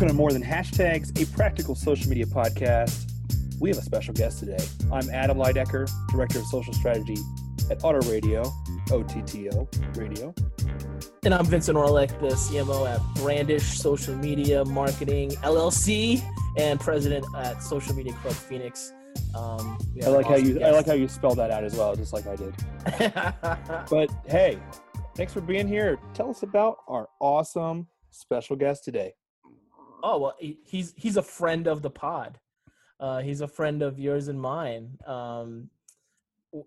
Welcome to More Than Hashtags, a practical social media podcast. We have a special guest today. I'm Adam Lydecker, Director of Social Strategy at Otto Radio, OTTO Radio. And I'm Vincent Orlick, the CMO at Brandish Social Media Marketing LLC and President at Social Media Club Phoenix. Um, I like how you guest. I like how you spell that out as well, just like I did. but hey, thanks for being here. Tell us about our awesome special guest today. Oh well, he's he's a friend of the pod. Uh, he's a friend of yours and mine. Um,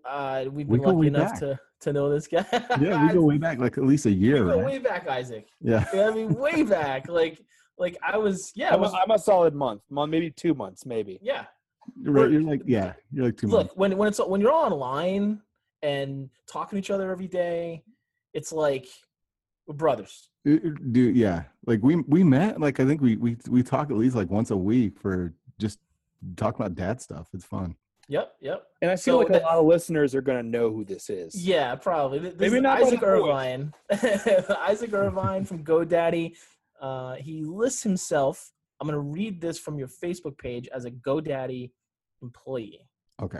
uh, we've been we lucky enough back. to to know this guy. yeah, we go way back, like at least a year. We go right? way back, Isaac. Yeah, I mean, way back. Like, like I was. Yeah, I'm, was, a, I'm a solid month, month, maybe two months, maybe. Yeah. You're, you're like, yeah, you're like two Look, months. when when it's when you're all online and talking to each other every day, it's like we're brothers. Dude, yeah, like we we met. Like I think we we we talk at least like once a week for just talk about dad stuff. It's fun. Yep, yep. And I feel so like that, a lot of listeners are going to know who this is. Yeah, probably. This Maybe not Isaac Irvine. Isaac Irvine from GoDaddy. Uh, he lists himself. I'm going to read this from your Facebook page as a GoDaddy employee. Okay.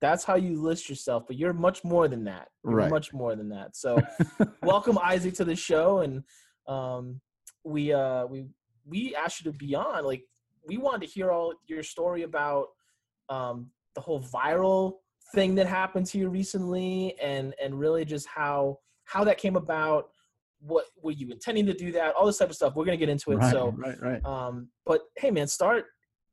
That's how you list yourself, but you're much more than that. You're right. Much more than that. So, welcome Isaac to the show, and um, we uh, we we asked you to be on. Like, we wanted to hear all your story about um, the whole viral thing that happened to you recently, and and really just how how that came about. What were you intending to do that? All this type of stuff. We're gonna get into it. Right, so, right, right. Um, but hey, man, start.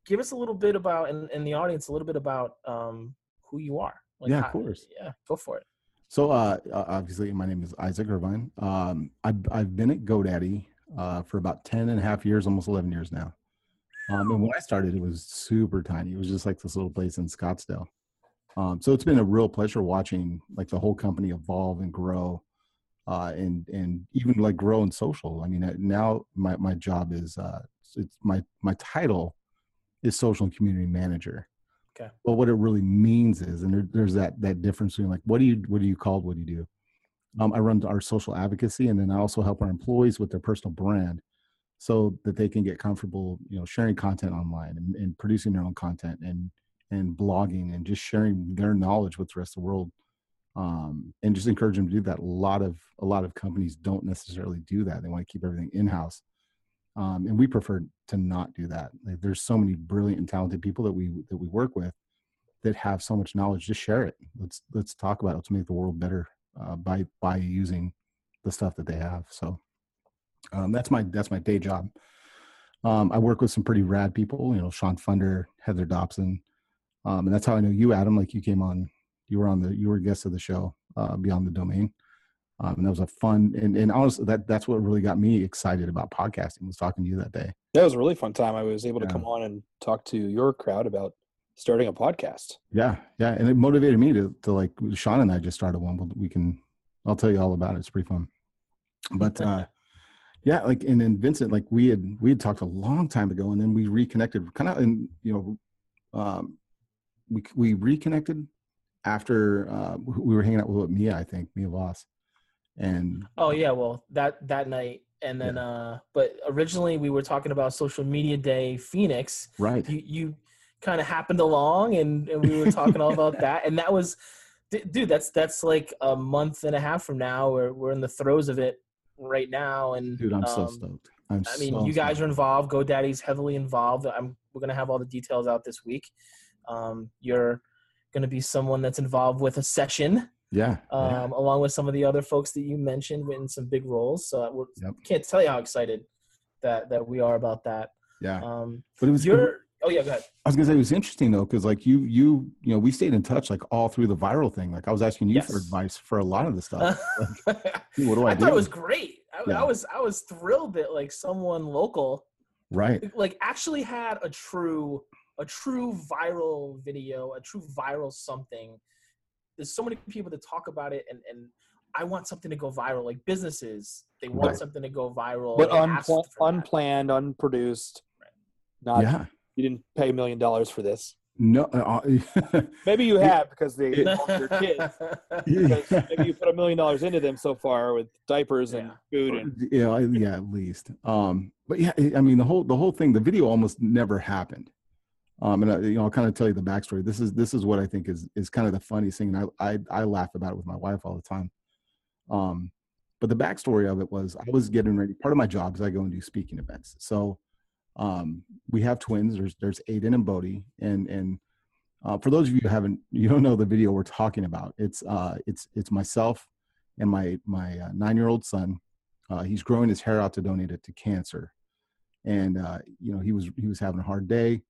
Give us a little bit about, and, and the audience a little bit about um, who you are. Like yeah, how, of course. Yeah, go for it. So uh, obviously, my name is Isaac Irvine. Um, I've, I've been at GoDaddy uh, for about 10 and a half years, almost 11 years now. Um, and when I started, it was super tiny. It was just like this little place in Scottsdale. Um, so it's been a real pleasure watching like the whole company evolve and grow, uh, and and even like grow in social. I mean, now my my job is uh, it's my my title is social and community manager. Okay. But what it really means is, and there, there's that that difference between like what do you what are you called? What do you do? Um, I run our social advocacy, and then I also help our employees with their personal brand, so that they can get comfortable, you know, sharing content online and, and producing their own content and and blogging and just sharing their knowledge with the rest of the world, um, and just encourage them to do that. A lot of a lot of companies don't necessarily do that. They want to keep everything in house. Um, and we prefer to not do that. Like, there's so many brilliant and talented people that we that we work with that have so much knowledge. Just share it. Let's let's talk about it. Let's make the world better uh, by by using the stuff that they have. So um, that's my that's my day job. Um, I work with some pretty rad people. You know, Sean Funder, Heather Dobson, um, and that's how I know you, Adam. Like you came on, you were on the you were a guest of the show uh, Beyond the Domain. Um, and that was a fun and, and honestly that that's what really got me excited about podcasting was talking to you that day. That was a really fun time. I was able to come on and talk to your crowd about starting a podcast. Yeah yeah and it motivated me to, to like sean and i just started one we can i'll tell you all about it. It's pretty fun. But uh yeah like and then vincent like we had we had talked a long time ago and then we reconnected kind of and you know um we we reconnected after uh we were hanging out with mia i think mia voss and oh yeah well that that night and then yeah. uh but originally we were talking about social media day phoenix right you you kind of happened along and, and we were talking all about that and that was dude that's that's like a month and a half from now we're, we're in the throes of it right now and dude i'm um, so stoked I'm stoked. i mean so you guys stoked. are involved godaddy's heavily involved i'm we're gonna have all the details out this week um you're gonna be someone that's involved with a session yeah, um, yeah. along with some of the other folks that you mentioned in some big roles. So we yep. can't tell you how excited that that we are about that. Yeah. Um, but it was. Your, oh yeah, go ahead. I was gonna say it was interesting though, because like you, you, you know, we stayed in touch like all through the viral thing. Like I was asking you yes. for advice for a lot of the stuff. like, what do I, I do? thought it was great. I, yeah. I was I was thrilled that like someone local, right, like actually had a true a true viral video, a true viral something there's so many people that talk about it and and I want something to go viral. Like businesses, they want right. something to go viral. But unpl- unplanned, that. unproduced. Right. Not yeah. You didn't pay a million dollars for this. No, uh, Maybe you It- have because they it- your kids. Because maybe you put a million dollars into them so far with diapers and food and yeah, yeah, at least. Um, but yeah, I mean, the whole the whole thing, the video almost never happened. Um, and I, you know, I'll kind of tell you the backstory. This is this is what I think is is kind of the funniest thing, and I I, I laugh about it with my wife all the time. Um, but the backstory of it was I was getting ready. Part of my job is I go and do speaking events. So um, we have twins. There's there's Aiden and Bodie, and and uh, for those of you who haven't you don't know the video we're talking about, it's uh it's it's myself and my my uh, nine year old son. Uh, he's growing his hair out to donate it to cancer, and uh, you know he was he was having a hard day,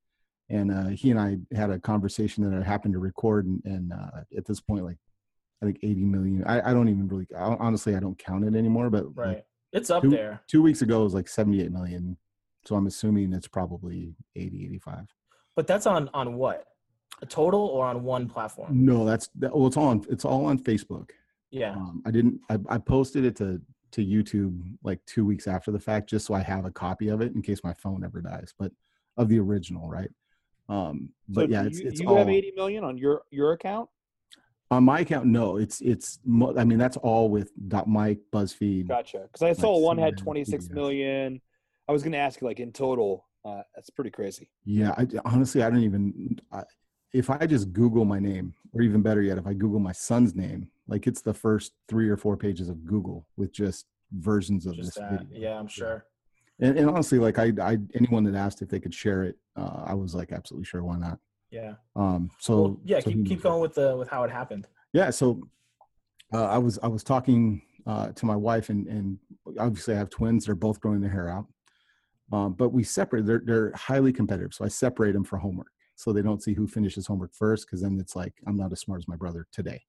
and uh, he and I had a conversation that I happened to record, and, and uh, at this point, like I think 80 million. I, I don't even really I, honestly I don't count it anymore, but like, right. It's up Two- there. two weeks ago it was like 78 million, so I'm assuming it's probably 80 85. But that's on on what? A total or on one platform? No, that's that, well, it's all on it's all on Facebook. Yeah. Um, I didn't. I, I posted it to to YouTube like two weeks after the fact, just so I have a copy of it in case my phone ever dies. But of the original, right? Um, so but yeah, do it's you, it's you all have 80 million on your your account on my account. No, it's it's. I mean, that's all with Dot Mike, BuzzFeed. gotcha because i saw one had 26 PBS. million i was going to ask you like in total uh, that's pretty crazy Yeah, I honestly I don't even. I, if I just Google my name, or even better yet, if I Google my son's name, like it's the first three or four pages of Google with just versions of Just this that. video. Yeah, I'm sure. And, and honestly, like I, I, anyone that asked if they could share it, uh, I was like, absolutely sure, why not? Yeah. Um, so Well, yeah, so keep keep going with the with how it happened. Yeah, so uh, I was I was talking uh, to my wife, and and obviously I have twins. They're both growing their hair out, um, but we separate. They're they're highly competitive, so I separate them for homework, so they don't see who finishes homework first, because then it's like I'm not as smart as my brother today.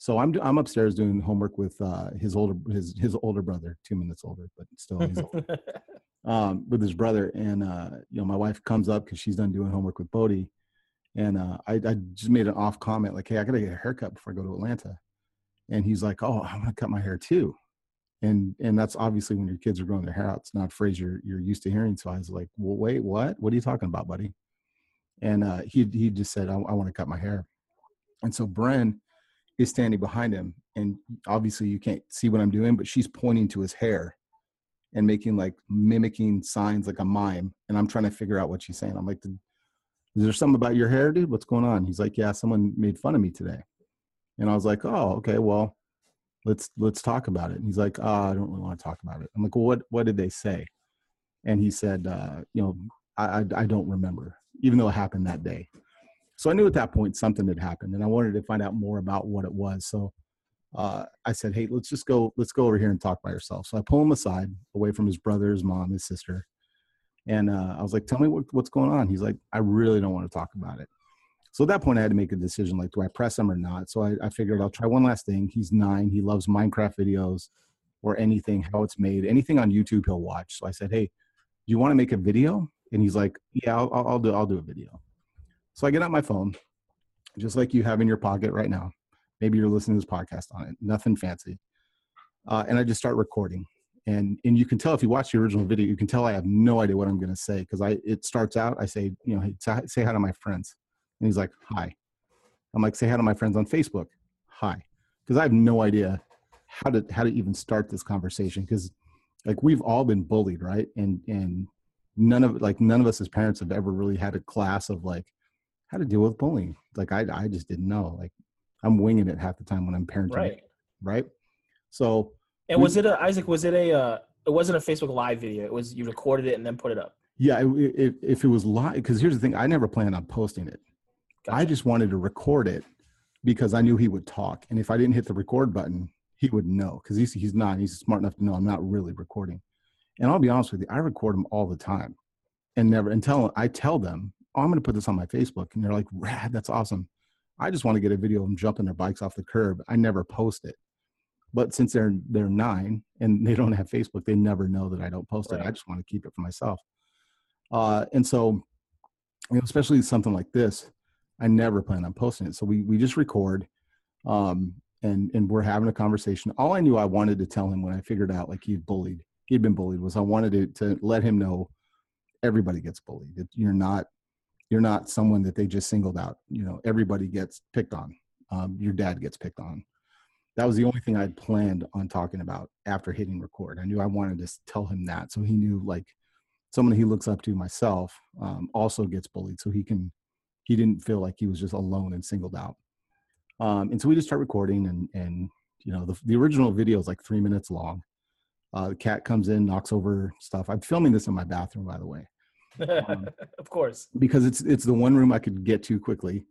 So I'm I'm upstairs doing homework with uh, his older his his older brother, two minutes older, but still he's older um, with his brother, and uh, you know, my wife comes up because she's done doing homework with Bodie, and uh, I, I just made an off comment like, "Hey, I gotta get a haircut before I go to Atlanta," and he's like, "Oh, I'm gonna cut my hair too," and and that's obviously when your kids are growing their hair out. It's not a phrase you're you're used to hearing. So I was like, "Well, wait, what? What are you talking about, buddy?" And uh, he he just said, "I, I want to cut my hair," and so Bren is standing behind him, and obviously you can't see what I'm doing, but she's pointing to his hair and making like mimicking signs like a mime. And i'm trying to figure out what she's saying. I'm like is there something about your hair dude? What's going on? He's like yeah someone made fun of me today. And i was like oh okay well let's let's talk about it. And he's like oh i don't really want to talk about it. I'm like well what what did they say? And he said uh you know i i, I don't remember even though it happened that day so i knew at that point something had happened and i wanted to find out more about what it was so uh, I said, "Hey, let's just go. Let's go over here and talk by yourself." So I pull him aside, away from his brother, his mom, his sister, and uh, I was like, "Tell me what, what's going on." He's like, "I really don't want to talk about it." So at that point, I had to make a decision: like, do I press him or not? So I, I figured I'll try one last thing. He's nine. He loves Minecraft videos or anything, how it's made, anything on YouTube he'll watch. So I said, "Hey, do you want to make a video?" And he's like, "Yeah, I'll, I'll, I'll do. I'll do a video." So I get out my phone, just like you have in your pocket right now. Maybe you're listening to this podcast on it. Nothing fancy. Uh, and i just start recording. And and you can tell if you watch the original video you can tell i have no idea what i'm going to say because i it starts out i say you know hey, say, say hi to my friends. And he's like hi. I'm like say hi to my friends on facebook. Hi. Because i have no idea how to how to even start this conversation because like we've all been bullied right? And and none of like none of us as parents have ever really had a class of like how to deal with bullying like i i just didn't know like I'm winging it half the time when I'm parenting. right. Right. So And We- was it a Isaac? Was it a? Uh, it wasn't a Facebook Live video. It was you recorded it and then put it up. yeah, it- if if it was live, because here's the thing, I never planned on posting it. I just wanted to record it because I knew he would talk, and if I didn't hit the record button, he would know because he's he's not he's smart enough to know I'm not really recording. And I'll be honest with you, I record them all the time, and never until I tell them, "Oh, I'm going to put this on my Facebook," and they're like, "Rad, that's awesome." I just want to get a video of them jumping their bikes off the curb. I never post it. But since they're they're nine and they don't have Facebook, they never know that I don't post it. I just want to keep it for myself. Uh, and so, you know, especially something like this, I never plan on posting it. So we we just record, um, and and we're having a conversation. All I knew I wanted to tell him when I figured out like he'd bullied, he'd been bullied, was I wanted to to let him know everybody gets bullied. You're not you're not someone that they just singled out. You know, everybody gets picked on. Um, your dad gets picked on. That was the only thing I'd planned on talking about after hitting record. I knew I wanted to tell him that, so he knew like someone he looks up to myself um, also gets bullied, so he can he didn't feel like he was just alone and singled out. Um, and so we just start recording, and and you know the the original video is like three minutes long. Uh, the cat comes in, knocks over stuff. I'm filming this in my bathroom, by the way. Um, of course. Because it's it's the one room I could get to quickly.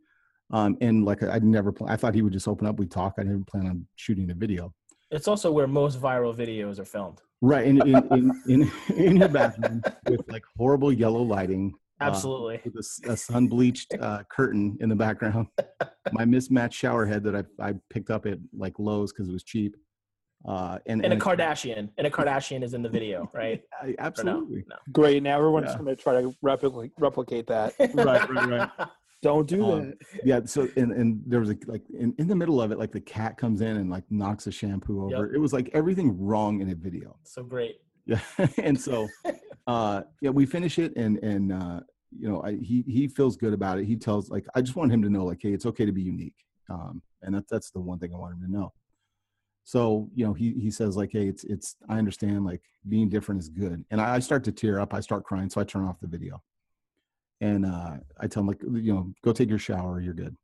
Um, and like I'd never, pl- I thought he would just open up, we talk. I didn't plan on shooting a video. It's also where most viral videos are filmed. Right in in in, in, in your bathroom with like horrible yellow lighting. uh, Absolutely. with a, a sun bleached uh, curtain in the background. My mismatched shower head that I I picked up at like Lowe's because it was cheap. Uh, and and a Kardashian. And a Kardashian is in the video, right? I, Or no? absolutely. No. Great. Now everyone's Yeah. going to try to replicate replicate that. Right, right, right. Don't do Um, that. yeah so and and there was a like in, in the middle of it like the cat comes in and like knocks a shampoo over Yep. it was like everything wrong in a video so great. yeah and so uh yeah we finish it and and uh you know I, he he feels good about it he tells like i just want him to know like hey it's okay to be unique um and that's that's the one thing i want him to know so you know he he says like hey it's it's i understand like being different is good. And i, I start to tear up i start crying so i turn off the video. And uh i tell him like you know go take your shower you're good.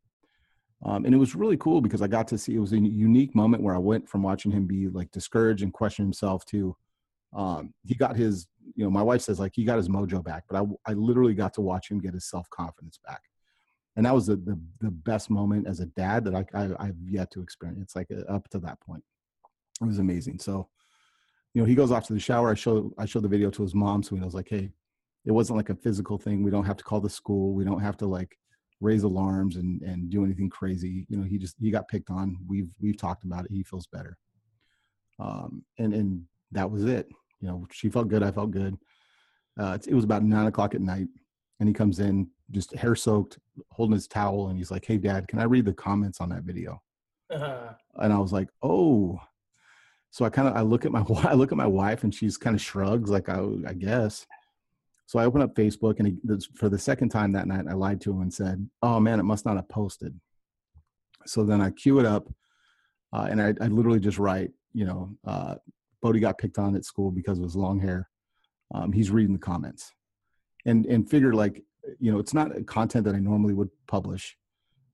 Um, and it was really cool because i got to see it was a unique moment where i went from watching him be like discouraged and question himself to um, he got his you know my wife says like he got his mojo back but i, I literally got to watch him get his self-confidence back. And that was the, the, the best moment as a dad that I, I, I've yet to experience like uh, up to that point it was amazing. So you know he goes off to the shower. I show i show the video to his mom so he knows like hey it wasn't like a physical thing. We don't have to call the school. We don't have to like raise alarms and and do anything crazy. You know he just he got picked on. We've we've talked about it. He feels better. Um and and that was it. You know she felt good. I felt good. Uh it's- it was about nine o'clock at night and he comes in just hair soaked holding his towel and he's like hey dad can i read the comments on that video? And I was like, oh. So I kind of I look at my I look at my wife and she's kind of shrugs like I I guess. So I open up Facebook and he, for the second time that night I lied to him and said, oh man, it must not have posted. So then I queue it up, uh, and I, I literally just write, you know, uh, Bodie got picked on at school because of his long hair. Um, he's reading the comments, and and figure like, you know, it's not content that I normally would publish.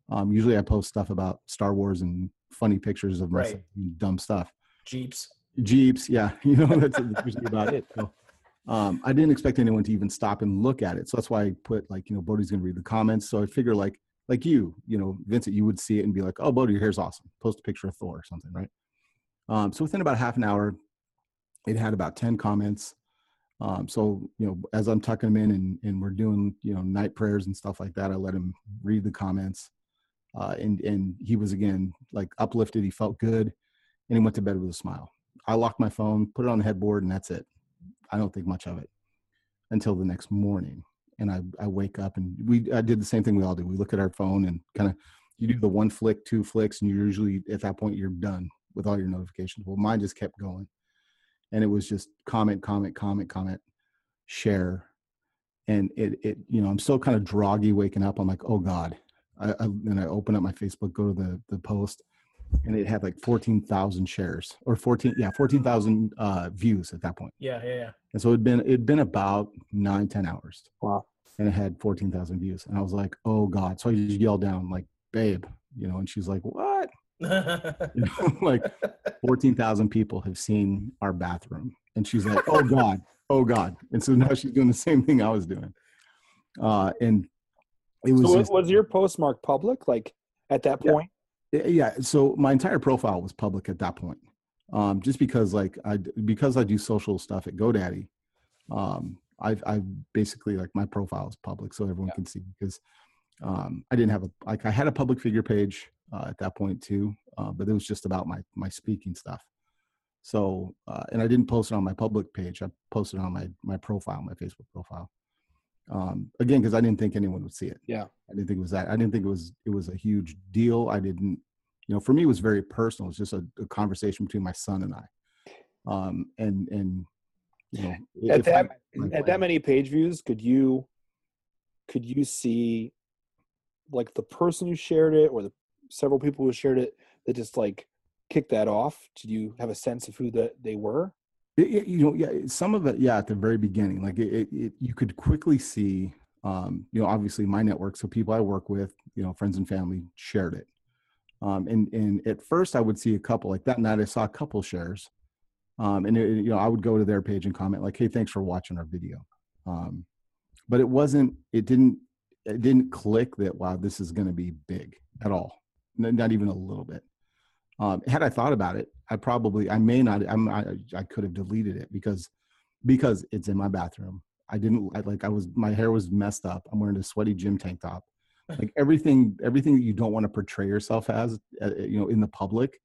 Um, usually I post stuff about Star Wars and funny pictures of myself Right. and dumb stuff. Jeeps. Jeeps, yeah, you know that's usually about it. So, um, I didn't expect anyone to even stop and look at it, so that's why I put like you know Bodie's gonna read the comments. So I figure like like you, you know, Vincent, you would see it and be like, oh, Bodie, your hair's awesome. Post a picture of Thor or something, right? Um, so within about half an hour, it had about ten comments. Um, so you know, as I'm tucking him in and and we're doing you know night prayers and stuff like that, I let him read the comments, uh, and and he was again like uplifted. He felt good, and he went to bed with a smile. I locked my phone, put it on the headboard, and that's it. I don't think much of it until the next morning. And I, I wake up and we I did the same thing we all do. We look at our phone and kind of you do the one flick, two flicks, and you're usually at that point you're done with all your notifications. Well, mine just kept going. And it was just comment, comment, comment, comment, share. And it it, you know, I'm still kind of droggy waking up. I'm like, oh God. I, I and I open up my Facebook, go to the the post, and it had like 14,000 shares or 14 yeah 14,000 uh, views at that point. Yeah, yeah, yeah. And so it'd been it'd been about nine ten hours Wow. and it had 14,000 views and I was like oh god so I just yelled down like babe you know and she's like what you know, like 14,000 people have seen our bathroom and she's like oh god oh god and so now she's doing the same thing I was doing uh and it was So just, was your postmark public like at that Yeah. point? Yeah, yeah so my entire profile was public at that point um just because like i because i do social stuff at godaddy um i've i basically like my profile is public so everyone Yeah. can see because um i didn't have a like i had a public figure page uh, at that point too uh, but it was just about my my speaking stuff so uh, and i didn't post it on my public page i posted it on my my profile my facebook profile um again because i didn't think anyone would see it Yeah. I didn't think it was that. I didn't think it was it was a huge deal. I didn't, you know, for me it was very personal. It's just a, a conversation between my son and I. Um and and you know At that I- at that many page views, could you could you see like the person who shared it or the several people who shared it that just like kicked that off? Did you have a sense of who that they were? It, it, you know, yeah, some of it, yeah, at the very beginning, like it, it you could quickly see, um, you know, obviously my network, so people I work with, you know, friends and family shared it. Um, and and at first I would see a couple like that night I saw a couple shares, um, and it, you know I would go to their page and comment like, "Hey, thanks for watching our video," um, but it wasn't, it didn't, it didn't click that wow, this is going to be big at all, not even a little bit. Um, had I thought about it, I probably, I may not, I'm, I, I could have deleted it because, because it's in my bathroom. I didn't I, like, I was, my hair was messed up. I'm wearing a sweaty gym tank top. Like everything, everything that you don't want to portray yourself as, uh, you know, in the public.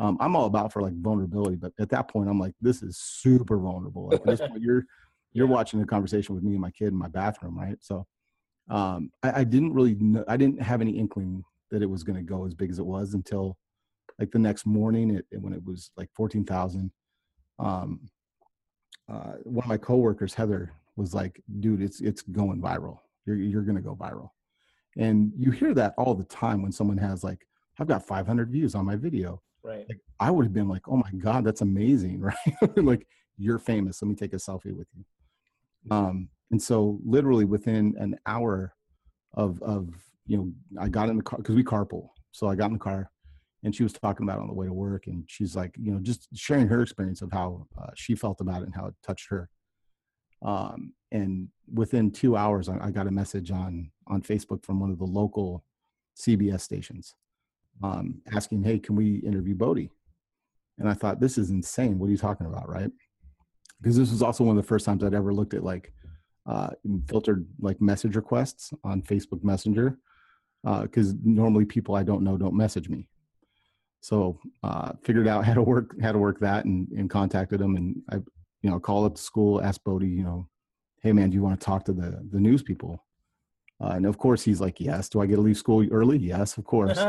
Um, I'm all about for like vulnerability, but at that point, I'm like, this is super vulnerable. Like, at this point, you're, you're watching a conversation with me and my kid in my bathroom, right? So, um, I, I didn't really, know, I didn't have any inkling that it was going to go as big as it was until like the next morning it, when it was like 14,000 um, uh, one of my coworkers Heather was like dude it's it's going viral. You're you're going to go viral. And you hear that all the time when someone has like I've got 500 views on my video. Right. Like, I would have been like oh my god that's amazing right? Like you're famous. Let me take a selfie with you. Um and so literally within an hour of of you know I got in the car because we carpool. So I got in the car and she was talking about it on the way to work and she's like you know just sharing her experience of how uh, she felt about it and how it touched her. Um, and within two hours I, I, got a message on on facebook from one of the local cbs stations um, asking hey can we interview bodie? And i thought this is insane. What are you talking about right? Because this was also one of the first times i'd ever looked at like uh, filtered like message requests on facebook messenger because uh, normally people i don't know don't message me so uh, figured out how to work how to work that and, and contacted them and I you know called up the school asked Bodie you know hey man do you want to talk to the the news people? Uh, and of course he's like yes. Do I get to leave school early? Yes of course.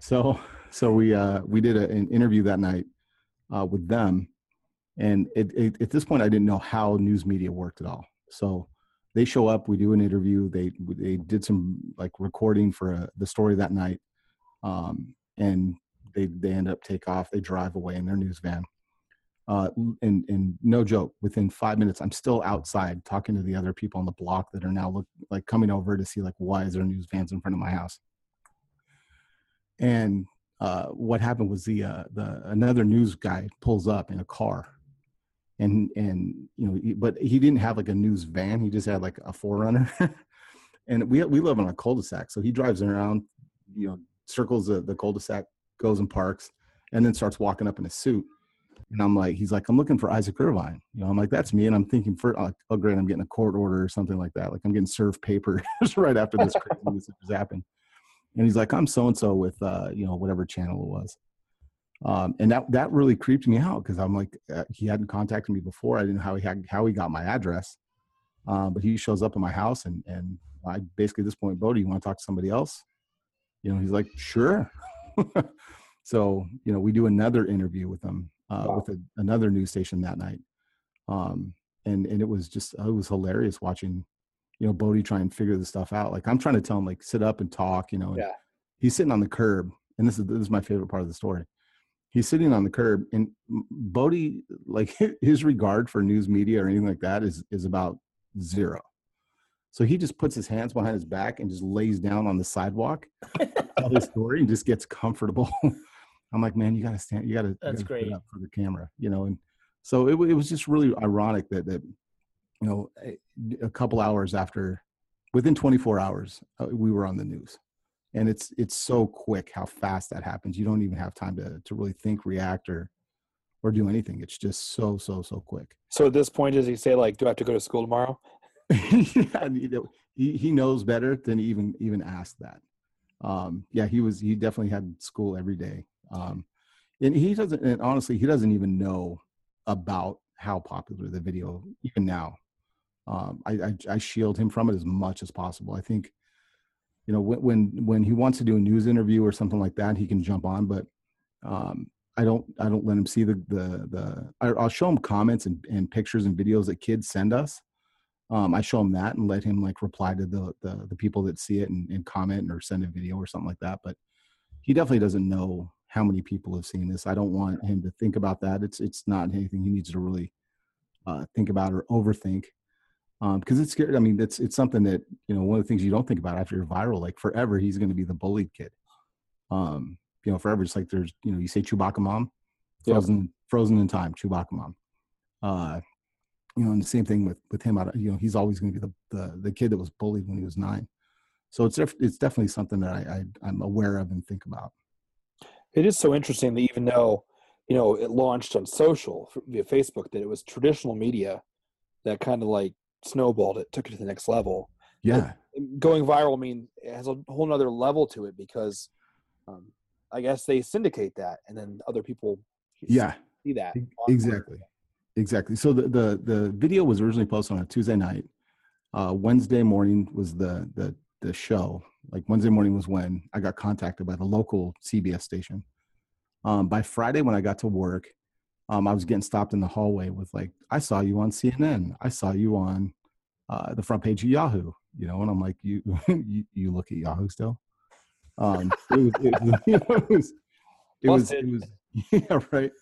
So so we uh, we did a, an interview that night uh, with them. And it, it, at this point I didn't know how news media worked at all. So they show up we do an interview they they did some like recording for uh, the story that night. Um, and they they end up take off. They drive away in their news van. Uh, and and no joke, within five minutes, I'm still outside talking to the other people on the block that are now look like coming over to see like why is there news vans in front of my house. And uh, what happened was the uh, the another news guy pulls up in a car, and and you know, but he didn't have like a news van. He just had like a 4Runner. and we we live on a cul-de-sac, so he drives around, you know, circles the, the cul-de-sac, goes and parks, and then starts walking up in a suit. And I'm like, he's like, I'm looking for Isaac Irvine. You know, I'm like, that's me. And I'm thinking, for like, oh great, I'm getting a court order or something like that. Like I'm getting served papers right after this craziness has happened. And he's like, I'm so and so with uh, you know, whatever channel it was. Um, and that that really creeped me out because I'm like, uh, he hadn't contacted me before. I didn't know how he had how he got my address. Um, but he shows up in my house and and I basically at this point, Bodie, you want to talk to somebody else? You know, he's like, sure. so, you know, we do another interview with him uh, wow. with a, another news station that night. Um, and, and it was just, it was hilarious watching, you know, Bodie try and figure this stuff out. Like I'm trying to tell him like, sit up and talk, you know, yeah. he's sitting on the curb. And this is, this is my favorite part of the story. He's sitting on the curb and Bodie, like his regard for news media or anything like that is, is about zero. So he just puts his hands behind his back and just lays down on the sidewalk, tell his story, and just gets comfortable. I'm like, man, you gotta stand, you gotta, that's you gotta great up for the camera, you know. And so it, it was just really ironic that that you know a couple hours after, within 24 hours, uh, we were on the news, and it's it's so quick how fast that happens. You don't even have time to to really think, react, or or do anything. It's just so so so quick. So at this point, does he say like, "Do I have to go to school tomorrow?" yeah, he he knows better than even even asked that. Um, yeah, he was he definitely had school every day. Um, and he doesn't and honestly he doesn't even know about how popular the video even now. Um, I, I, I shield him from it as much as possible. I think you know when when when he wants to do a news interview or something like that, he can jump on, but um, I don't I don't let him see the the the. I'll show him comments and, and pictures and videos that kids send us um, I show him that and let him like reply to the the, the people that see it and, and comment or send a video or something like that. But he definitely doesn't know how many people have seen this. I don't want him to think about that. It's it's not anything he needs to really uh, think about or overthink because um, it's scary. I mean, it's it's something that you know one of the things you don't think about after you're viral. Like forever, he's going to be the bullied kid. Um, you know, forever. It's like there's you know you say Chewbacca mom, frozen yep. frozen in time, Chewbacca mom. Uh, you know, and the same thing with with him. You know, he's always going to be the, the the kid that was bullied when he was nine. So it's it's definitely something that I, I I'm aware of and think about. It is so interesting that even though you know it launched on social via Facebook, that it was traditional media that kind of like snowballed it, took it to the next level. Yeah, but going viral, I mean, it has a whole other level to it because um, I guess they syndicate that, and then other people yeah see that exactly. Exactly. So the, the the video was originally posted on a Tuesday night. Uh, Wednesday morning was the the the show. Like Wednesday morning was when I got contacted by the local CBS station. Um, by Friday, when I got to work, um, I was getting stopped in the hallway with like, "I saw you on CNN. I saw you on uh, the front page of Yahoo." You know, and I'm like, "You you, you look at Yahoo still?" Um, it was, it, you know, it was, it was, it was, yeah, right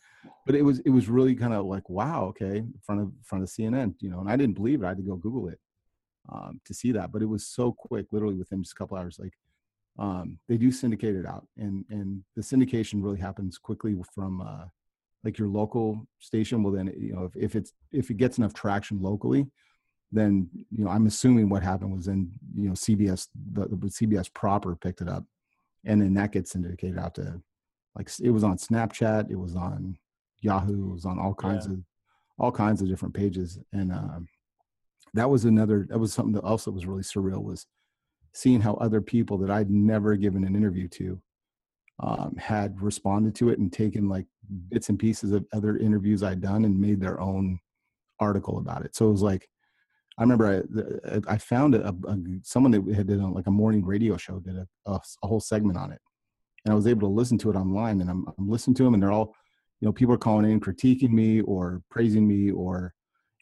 but it was it was really kind of like wow okay in front of in front of cnn you know and i didn't believe it i had to go google it um, to see that but it was so quick literally within just a couple hours like um, they do syndicate it out and and the syndication really happens quickly from uh, like your local station well then you know if, if it's if it gets enough traction locally then you know i'm assuming what happened was then you know cbs the, the cbs proper picked it up and then that gets syndicated out to like it was on snapchat it was on Yahoo, was on all kinds yeah. of all kinds of different pages, and um, that was another. That was something that also was really surreal was seeing how other people that I'd never given an interview to um, had responded to it and taken like bits and pieces of other interviews I'd done and made their own article about it. So it was like, I remember I, I found a, a, someone that had done like a morning radio show did a, a, a, whole segment on it, and I was able to listen to it online. And I'm, I'm listening to them, and they're all you know, people are calling in critiquing me or praising me or,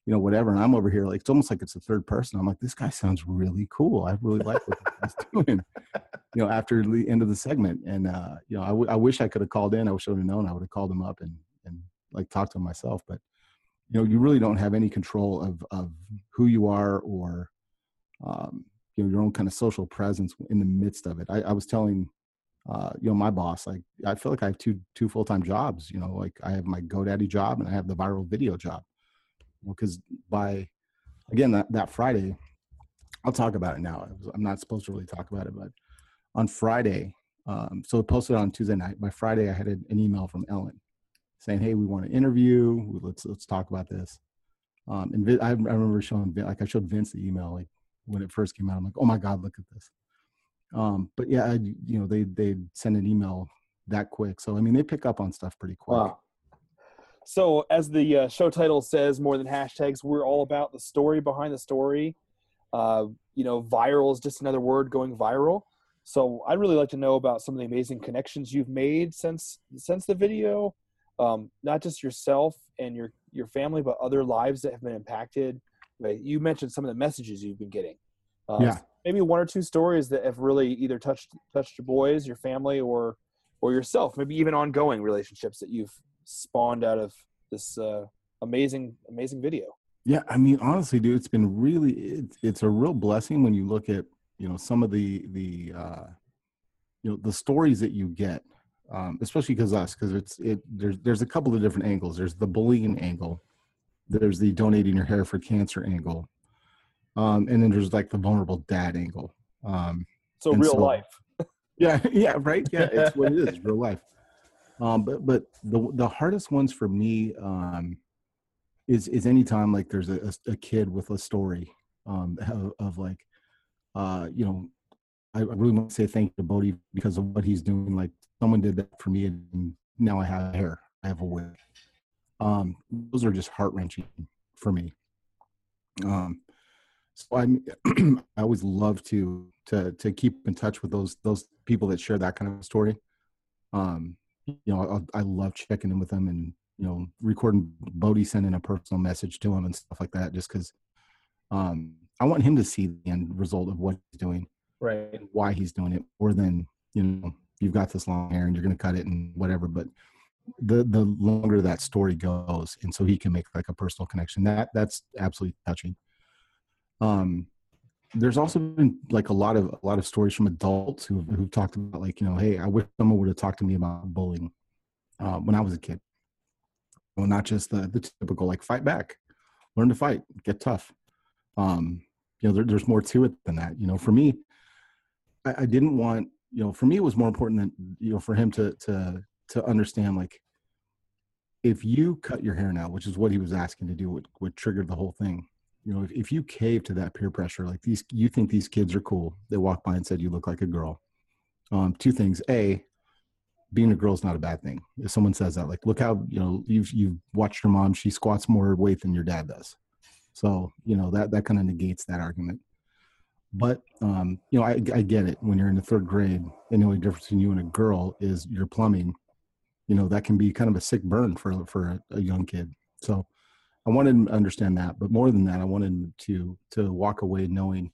you know, whatever. And I'm over here like it's almost like it's a third person. I'm like, this guy sounds really cool. I really like what he's doing. You know, after the end of the segment, and uh, you know, I, w- I wish I could have called in. I wish I would have known. I would have called him up and and like talked to him myself. But you know, you really don't have any control of of who you are or um, you know your own kind of social presence in the midst of it. I, I was telling uh, you know, my boss, like I feel like I have two two full time jobs. You know, like I have my GoDaddy job and I have the viral video job. Because by again that that Friday, I'll talk about it now. I'm not supposed to really talk about it, but on Friday, um, so posted on Tuesday night. By Friday, I had an email from Ellen saying, "Hey, we want to interview. Let's let's talk about this." Um, and I, I remember showing like I showed Vince the email like when it first came out. I'm like, "Oh my God, look at this!" Um, but yeah, I, you know, they they send an email that quick. So I mean, they pick up on stuff pretty quick. Wow. So as the uh, show title says, more than hashtags, we're all about the story behind the story. Uh, you know, viral is just another word going viral. So I'd really like to know about some of the amazing connections you've made since since the video. Um, not just yourself and your your family, but other lives that have been impacted. You mentioned some of the messages you've been getting. Uh, yeah maybe one or two stories that have really either touched touched your boys, your family, or or yourself. Maybe even ongoing relationships that you've spawned out of this uh, amazing amazing video. Yeah, I mean, honestly, dude, it's been really it's it's a real blessing when you look at you know some of the the uh, you know the stories that you get, um, especially because us because it's it there's there's a couple of different angles. There's the bullying angle, there's the donating your hair for cancer angle, um, and then there's like the vulnerable dad angle. Um, so real so, life. yeah, yeah, right. Yeah, it's what it is, real life. Um, but but the the hardest ones for me um, is is anytime like there's a, a kid with a story um, of, of like uh, you know I, really want to say thank you to Bodie because of what he's doing. Like someone did that for me, and now I have hair, I have a wig. Um, those are just heart wrenching for me. Um, so I'm I always love to to to keep in touch with those those people that share that kind of story. Um, you know, I, I love checking in with them and you know recording Bodie sending a personal message to him and stuff like that, just because um, I want him to see the end result of what he's doing, right? And why he's doing it, more than you know, you've got this long hair and you're going to cut it and whatever. But the the longer that story goes, and so he can make like a personal connection. That that's absolutely touching. Um, there's also been like a lot of a lot of stories from adults who've who've talked about like you know, hey, I wish someone would have talked to me about bullying uh, when I was a kid. Well, not just the the typical like fight back, learn to fight, get tough. Um, you know, there, there's more to it than that. You know, for me, I, I didn't want you know, for me, it was more important than you know for him to to to understand like if you cut your hair now, which is what he was asking to do, what, what triggered the whole thing. You know, if, if you cave to that peer pressure, like these, you think these kids are cool. They walk by and said, you look like a girl. Um, two things. A, being a girl is not a bad thing. If someone says that, like, look how, you know, you've, you've watched your mom, she squats more weight than your dad does. So, you know, that, that kind of negates that argument. But, um, you know, I, I get it when you're in the third grade and the only difference between you and a girl is your plumbing you know that can be kind of a sick burn for for a, a young kid so i wanted to understand that but more than that i wanted to to walk away knowing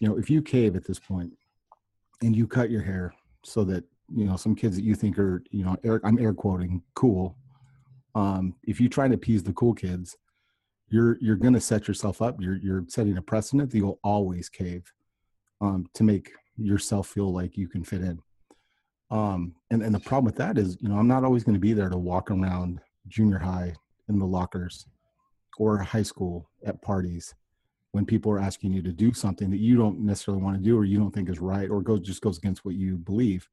you know if you cave at this point and you cut your hair so that you know some kids that you think are you know air, i'm air quoting cool um if you try to appease the cool kids you're you're going to set yourself up. You're you're setting a precedent that you'll always cave um to make yourself feel like you can fit in. Um, and, and the problem with that is, you know, I'm not always going to be there to walk around junior high in the lockers or high school at parties when people are asking you to do something that you don't necessarily want to do or you don't think is right or goes just goes against what you believe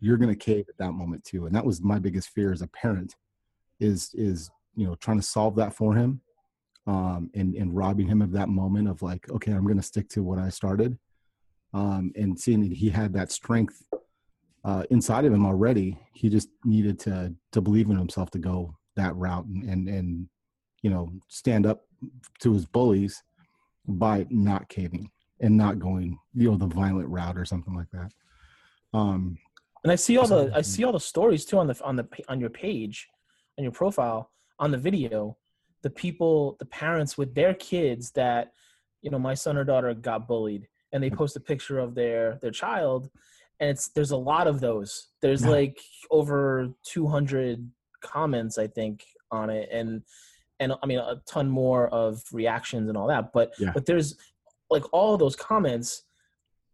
you're going to cave at that moment too and that was my biggest fear as a parent is is you know trying to solve that for him um and and robbing him of that moment of like okay i'm going to stick to what i started um and seeing that he had that strength uh, inside of him already. He just needed to to believe in himself to go that route and and, and you know stand up to his bullies by not caving and not going you know the violent route or something like that. Um, and I see all the I see all the stories too on the on the on your page, on your profile, on the video. The people, the parents with their kids that, you know, my son or daughter got bullied, and they post a picture of their their child, and it's there's a lot of those. There's yeah. like over 200 comments I think on it, and and I mean a ton more of reactions and all that. But yeah. but there's like all those comments.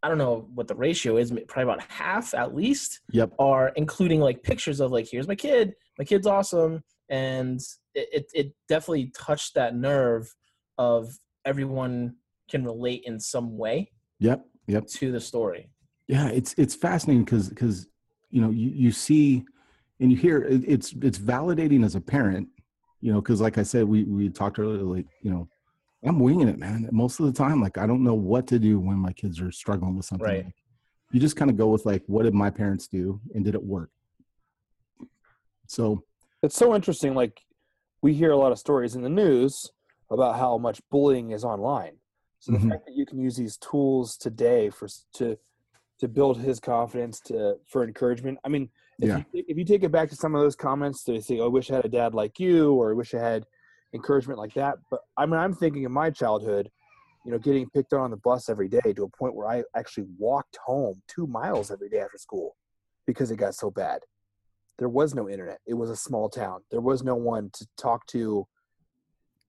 I don't know what the ratio is, probably about half at least. Yep. Are including like pictures of like, here's my kid, my kid's awesome, and it, it, it definitely touched that nerve of everyone can relate in some way. Yep. Yep. To the story yeah it's it's fascinating because because you know you, you see and you hear it, it's it's validating as a parent you know because like i said we we talked earlier like you know i'm winging it man most of the time like i don't know what to do when my kids are struggling with something right. you just kind of go with like what did my parents do and did it work so it's so interesting like we hear a lot of stories in the news about how much bullying is online so the mm-hmm. fact that you can use these tools today for to to build his confidence to for encouragement. I mean, if, yeah. you, if you take it back to some of those comments, they say, oh, "I wish I had a dad like you," or "I wish I had encouragement like that." But I mean, I'm thinking of my childhood, you know, getting picked on on the bus every day to a point where I actually walked home two miles every day after school because it got so bad. There was no internet. It was a small town. There was no one to talk to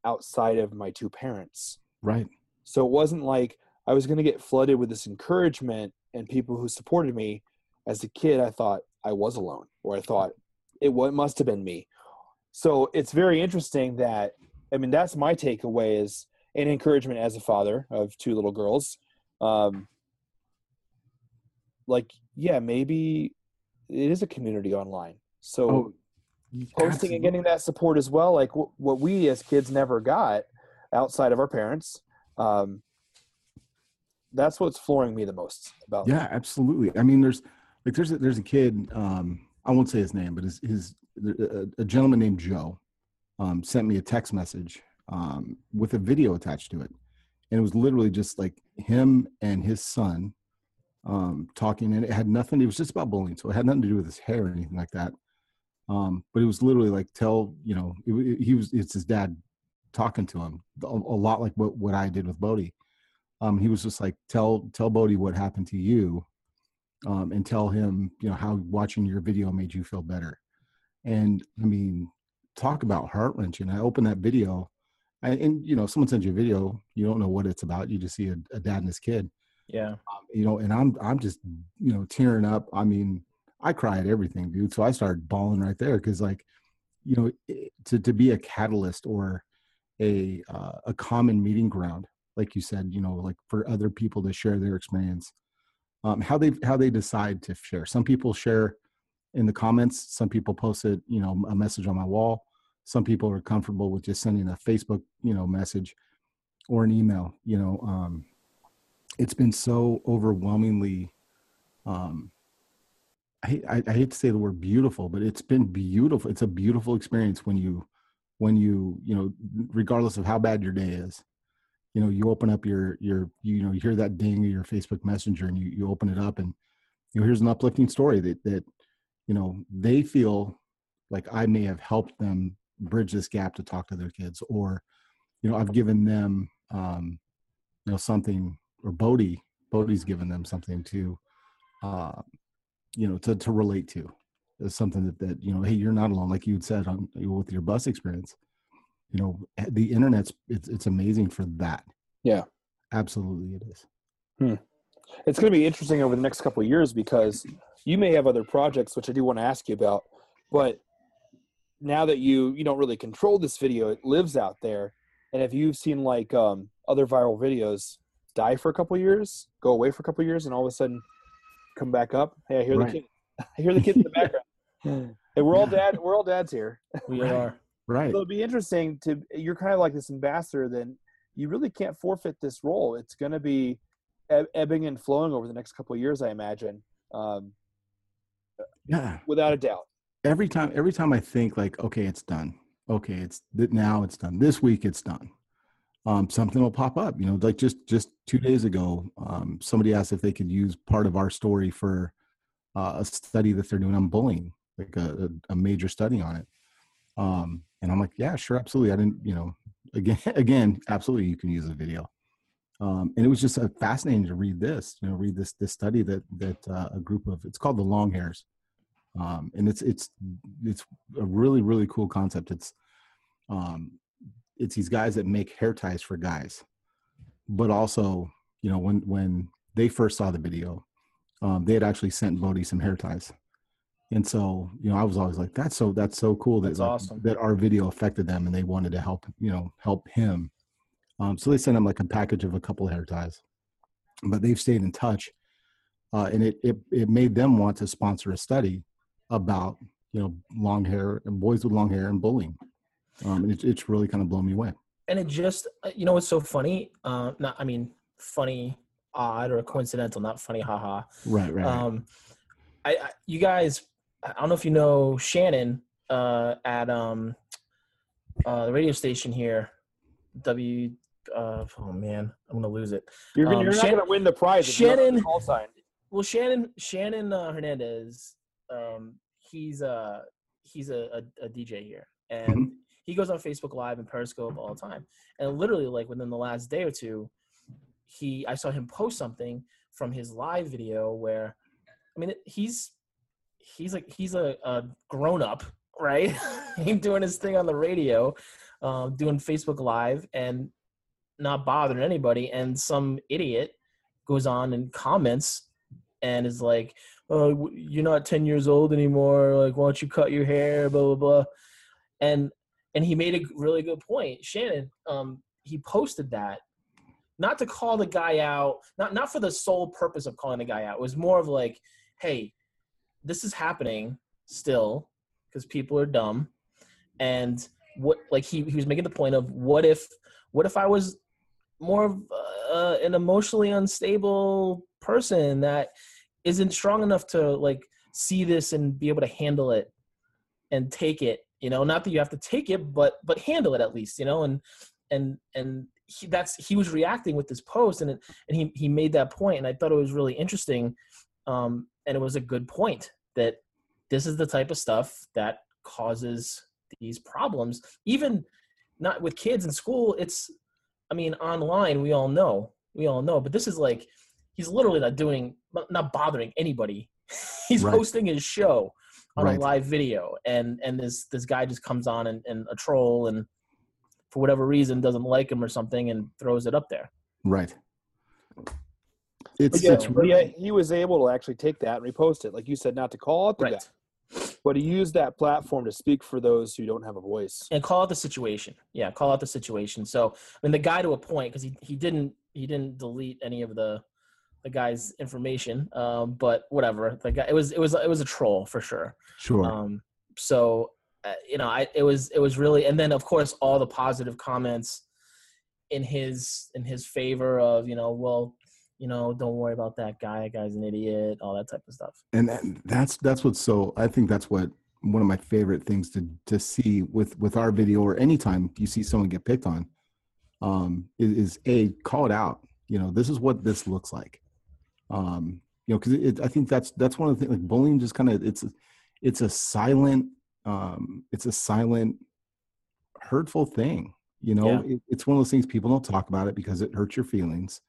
outside of my two parents. Right. So it wasn't like I was going to get flooded with this encouragement and people who supported me as a kid i thought i was alone or i thought it must have been me. So it's very interesting that i mean that's my takeaway is an encouragement as a father of two little girls. Um, like yeah maybe it is a community online. So oh, posting and getting that support as well like w- what we as kids never got outside of our parents um, that's what's flooring me the most about yeah absolutely. I mean there's like there's a, there's a kid um i won't say his name but his his a, gentleman named joe um sent me a text message um with a video attached to it and it was literally just like him and his son um talking and it had nothing it was just about bullying so it had nothing to do with his hair or anything like that um but it was literally like tell you know it, it, he was it's his dad talking to him a, a lot like what, what I did with Bodie. Um, he was just like, tell tell Bodie what happened to you, um, and tell him you know how watching your video made you feel better. And I mean, talk about heart wrenching. I opened that video, and, and, you know, someone sends you a video, you don't know what it's about. You just see a, a dad and his kid. Yeah. Um, you know, and I'm I'm just you know tearing up. I mean, I cry at everything, dude. So I started bawling right there because like, you know, to to be a catalyst or a uh, a common meeting ground, like you said, you know, like for other people to share their experience. Um, how they how they decide to share. Some people share in the comments. Some people post it, you know, a message on my wall. Some people are comfortable with just sending a Facebook, you know, message or an email. You know, um, it's been so overwhelmingly. Um, I, I, I hate to say the word beautiful, but it's been beautiful. It's a beautiful experience when you, when you, you know, regardless of how bad your day is, you know, you open up your, your, you know, you hear that ding of your Facebook Messenger, and you you open it up, and you know, here's an uplifting story that that you know they feel like i may have helped them bridge this gap to talk to their kids or you know i've given them um you know something or bodie bodie's given them something to uh you know to to relate to. It's something that that you know hey you're not alone. Like you said on with your bus experience you know eh, the internet's it's it's amazing for that yeah absolutely it is hmm. it's going to be interesting over the next couple of years because you may have other projects which I do want to ask you about, but now that you you don't really control this video, it lives out there. And if you've seen like um, other viral videos die for a couple years, go away for a couple years, and all of a sudden come back up, hey, I hear right. the kid. I hear the kid in the background. hey, we're all dad. We're all dads here. We are right. So it'd be interesting to. You're kind of like this ambassador. Then you really can't forfeit this role. It's going to be ebbing and flowing over the next couple of years, I imagine. Um, yeah. Without a doubt. Every time every time I think like, okay, it's done. Okay, it's now it's done. This week it's done. Um, something will pop up. You know, like just just two days ago, um, somebody asked if they could use part of our story for uh, a study that they're doing on bullying, like a, a, a major study on it. Um, and I'm like, yeah, sure, absolutely. I didn't, you know, again, again, absolutely, you can use a video. Um, and it was just uh, fascinating to read this, you know, read this this study that that uh, a group of it's called the Longhairs, um, and it's it's it's a really really cool concept. It's um, it's these guys that make hair ties for guys, but also you know when when they first saw the video, um, they had actually sent Bodie some hair ties, and so you know I was always like that's so that's so cool that that's like, awesome. that our video affected them and they wanted to help you know help him um, so they sent him like a package of a couple of hair ties, but they've stayed in touch, uh, and it, it it made them want to sponsor a study about you know long hair and boys with long hair and bullying. Um, and it, it's really kind of blown me away. And it just uh, you know what's so funny? Uh, not I mean funny, odd, or coincidental, not funny, haha. Right, right. Um, I, I you guys, I don't know if you know Shannon uh, at um uh, the radio station here, W uh, oh man, I'm gonna lose it. You're, um, you're not gonna win the prize. Shannon call sign. Well, Shannon Shannon uh, Hernandez, um, he's uh he's a, a, a DJ here, and mm-hmm. he goes on Facebook Live and Periscope all the time. And literally, like within the last day or two, he I saw him post something from his live video where, I mean, he's he's like he's a, a grown up, right? he's doing his thing on the radio, um, doing Facebook Live, and not bothering anybody and some idiot goes on and comments and is like oh you're not 10 years old anymore like why don't you cut your hair blah blah blah. And and he made a really good point. Shannon um he posted that not to call the guy out not not for the sole purpose of calling the guy out. It was more of like hey this is happening still because people are dumb. And what like he, he was making the point of what if what if i was more of uh, an emotionally unstable person that isn't strong enough to like see this and be able to handle it and take it you know? Not that you have to take it but but handle it at least you know? And and and he, that's he was reacting with this post and it, and he he made that point and I thought it was really interesting um and it was a good point that this is the type of stuff that causes these problems even not with kids in school. It's, I mean, online we all know, we all know, but this is like, he's literally not doing, not bothering anybody. he's Right. hosting his show on Right. a live video, and and this this guy just comes on and, and a troll and for whatever reason doesn't like him or something and throws it up there. Right. But It's yeah, it's really, yeah, he was able to actually take that and repost it, like you said, not to call out the Right. guy, but he used that platform to speak for those who don't have a voice. and call out the situation. Yeah, call out the situation. So I mean, the guy to a point because he he didn't he didn't delete any of the the guy's information. Um, but whatever. The guy it was it was it was a troll for sure. sure. Um, so uh, you know, I it was it was really, and then of course all the positive comments in his in his favor of you know, well, you know, don't worry about that guy. That guy's an idiot. All that type of stuff. and that, that's that's what's so i think that's what one of my favorite things to to see with with our video or anytime you see someone get picked on um is, is a call it out you know this is what this looks like um you know because it, i think that's that's one of the things like bullying just kind of it's it's a silent um it's a silent hurtful thing you know it, it's one of those things people don't talk about it because it hurts your feelings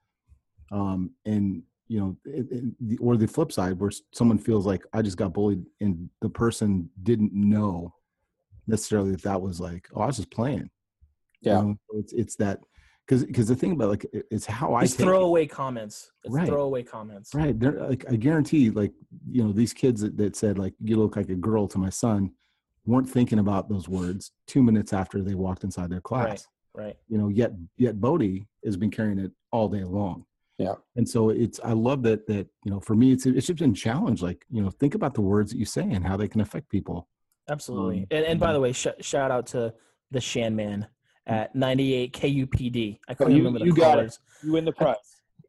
um and you know it, it, the, or the flip side where someone feels like i just got bullied and the person didn't know necessarily that that was like oh i was just playing You Yeah. know? It's it's that because because the thing about like it's how i It's take it. throwaway comments. It's Right. throwaway comments. Right. They're like I guarantee like, you know, these kids that, that said like you look like a girl to my son weren't thinking about those words two minutes after they walked inside their class. Right, right. You know, yet yet Bodie has been carrying it all day long. Yeah. And so it's I love that that, you know, for me it's it's just been challenged. Like, you know, think about the words that you say and how they can affect people. Absolutely. Um, and, and by yeah. the way, sh- shout out to the Shan Man at 98 KUPD. I couldn't Oh, you- remember the you got it. You win the prize.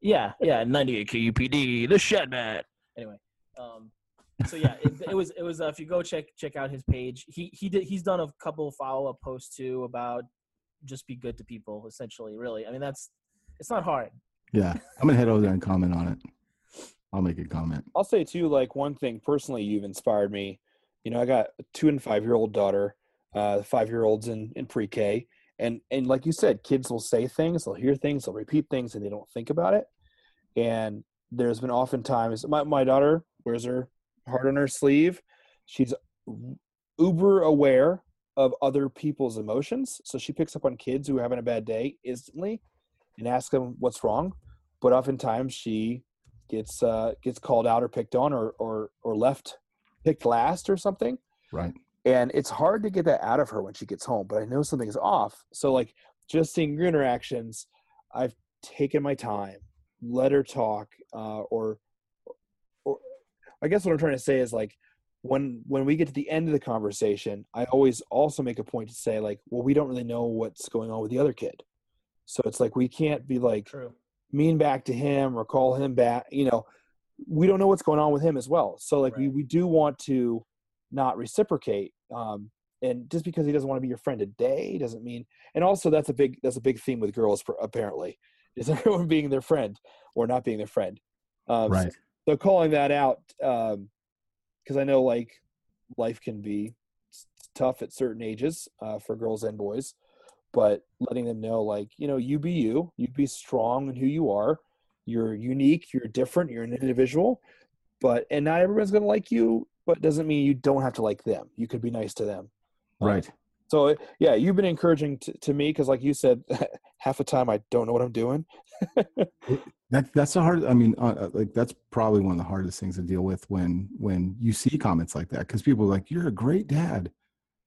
Yeah, yeah, 98 KUPD, the Shan Man. Anyway, um, so yeah, it, it was it was. Uh, if you go check check out his page, he he did he's done a couple follow up posts too about just be good to people. Essentially, really. I mean, that's it's not hard. Yeah. I'm gonna head over there and comment on it. I'll make a comment. I'll say too, like one thing personally, you've inspired me. You know, I got a two and five year old daughter, uh, five year olds in in pre K, and and like you said, kids will say things, they'll hear things, they'll repeat things, and they don't think about it. And there's been oftentimes my my daughter wears her heart on her sleeve. She's uber aware of other people's emotions, so she picks up on kids who are having a bad day instantly, and ask them what's wrong. But oftentimes she gets uh, gets called out or picked on or or or left picked last or something Right. and it's hard to get that out of her when she gets home but i know something's off so like just seeing your interactions i've taken my time let her talk uh, or or i guess what i'm trying to say is like when when we get to the end of the conversation i always also make a point to say like well we don't really know what's going on with the other kid so it's like we can't be like True. mean back to him or call him back you know we don't know what's going on with him as well so like we, Right. we do want to not reciprocate um and just because he doesn't want to be your friend today doesn't mean and also that's a big that's a big theme with girls pr- apparently is everyone being their friend or not being their friend um Right. so calling that out um because i know like life can be tough at certain ages uh, for girls and boys but letting them know like you know you be you you be strong in who you are you're unique you're different you're an individual but and not everyone's going to like you but doesn't mean you don't have to like them you could be nice to them Um, Right. so yeah you've been encouraging to, to me because like you said half the time i don't know what i'm doing That that's the hard. I mean, uh, uh, like that's probably one of the hardest things to deal with when when you see comments like that because people are like, "You're a great dad,"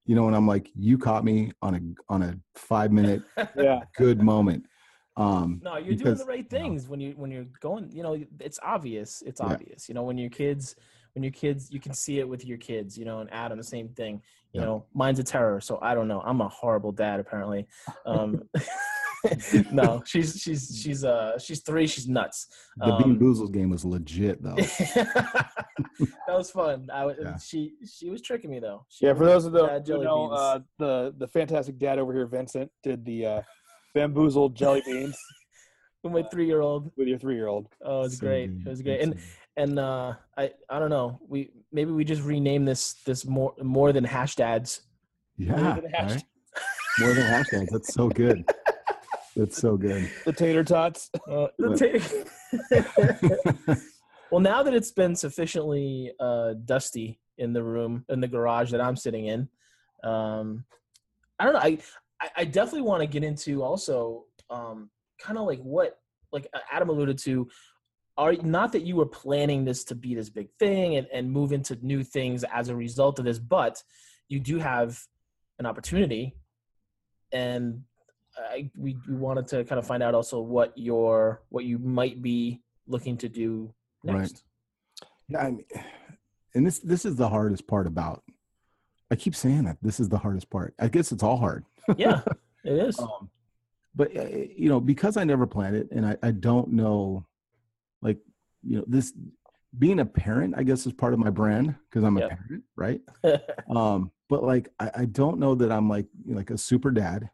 you know, and I'm like, "You caught me on a on a five minute yeah good moment." Um, No, you're doing the right things when you when you're going. You know, it's obvious. It's Yeah. obvious. You know, when your kids, when your kids, you can see it with your kids. You know, and Adam, the same thing. You Yeah. know, mine's a terror. So I don't know. I'm a horrible dad, apparently. Um, no, she's she's she's uh she's three. She's nuts. the Bean Um, Boozles game was legit though. that was fun. I was, Yeah. she she was tricking me though. She yeah for those of the bad who jelly know beans. uh, the the fantastic dad over here vincent did the uh bamboozled jelly beans with my three year old. with your three-year-old Oh, it was So great. good, It was great. And and uh i i don't know we maybe we just rename this this more more than hashtags yeah, than hashtag. right? More than hashtags. That's so good. That's so good. The tater tots. Uh, the ta- well, now that it's been sufficiently uh, dusty in the room in the garage that I'm sitting in, um, I don't know. I I, I definitely want to get into also um, kind of like what like Adam alluded to. Are not that you were planning this to be this big thing and, and move into new things as a result of this, but you do have an opportunity and I, we, we wanted to kind of find out also what your what you might be looking to do next. Right. Yeah, I mean, and this this is the hardest part about. I keep saying that this is the hardest part. I guess it's all hard. yeah, it is. Um, but uh, you know, because I never planned it, and I, I don't know, like you know, this being a parent, I guess, is part of my brand because I'm yep. a parent, right? um, but like, I, I don't know that I'm like like a super dad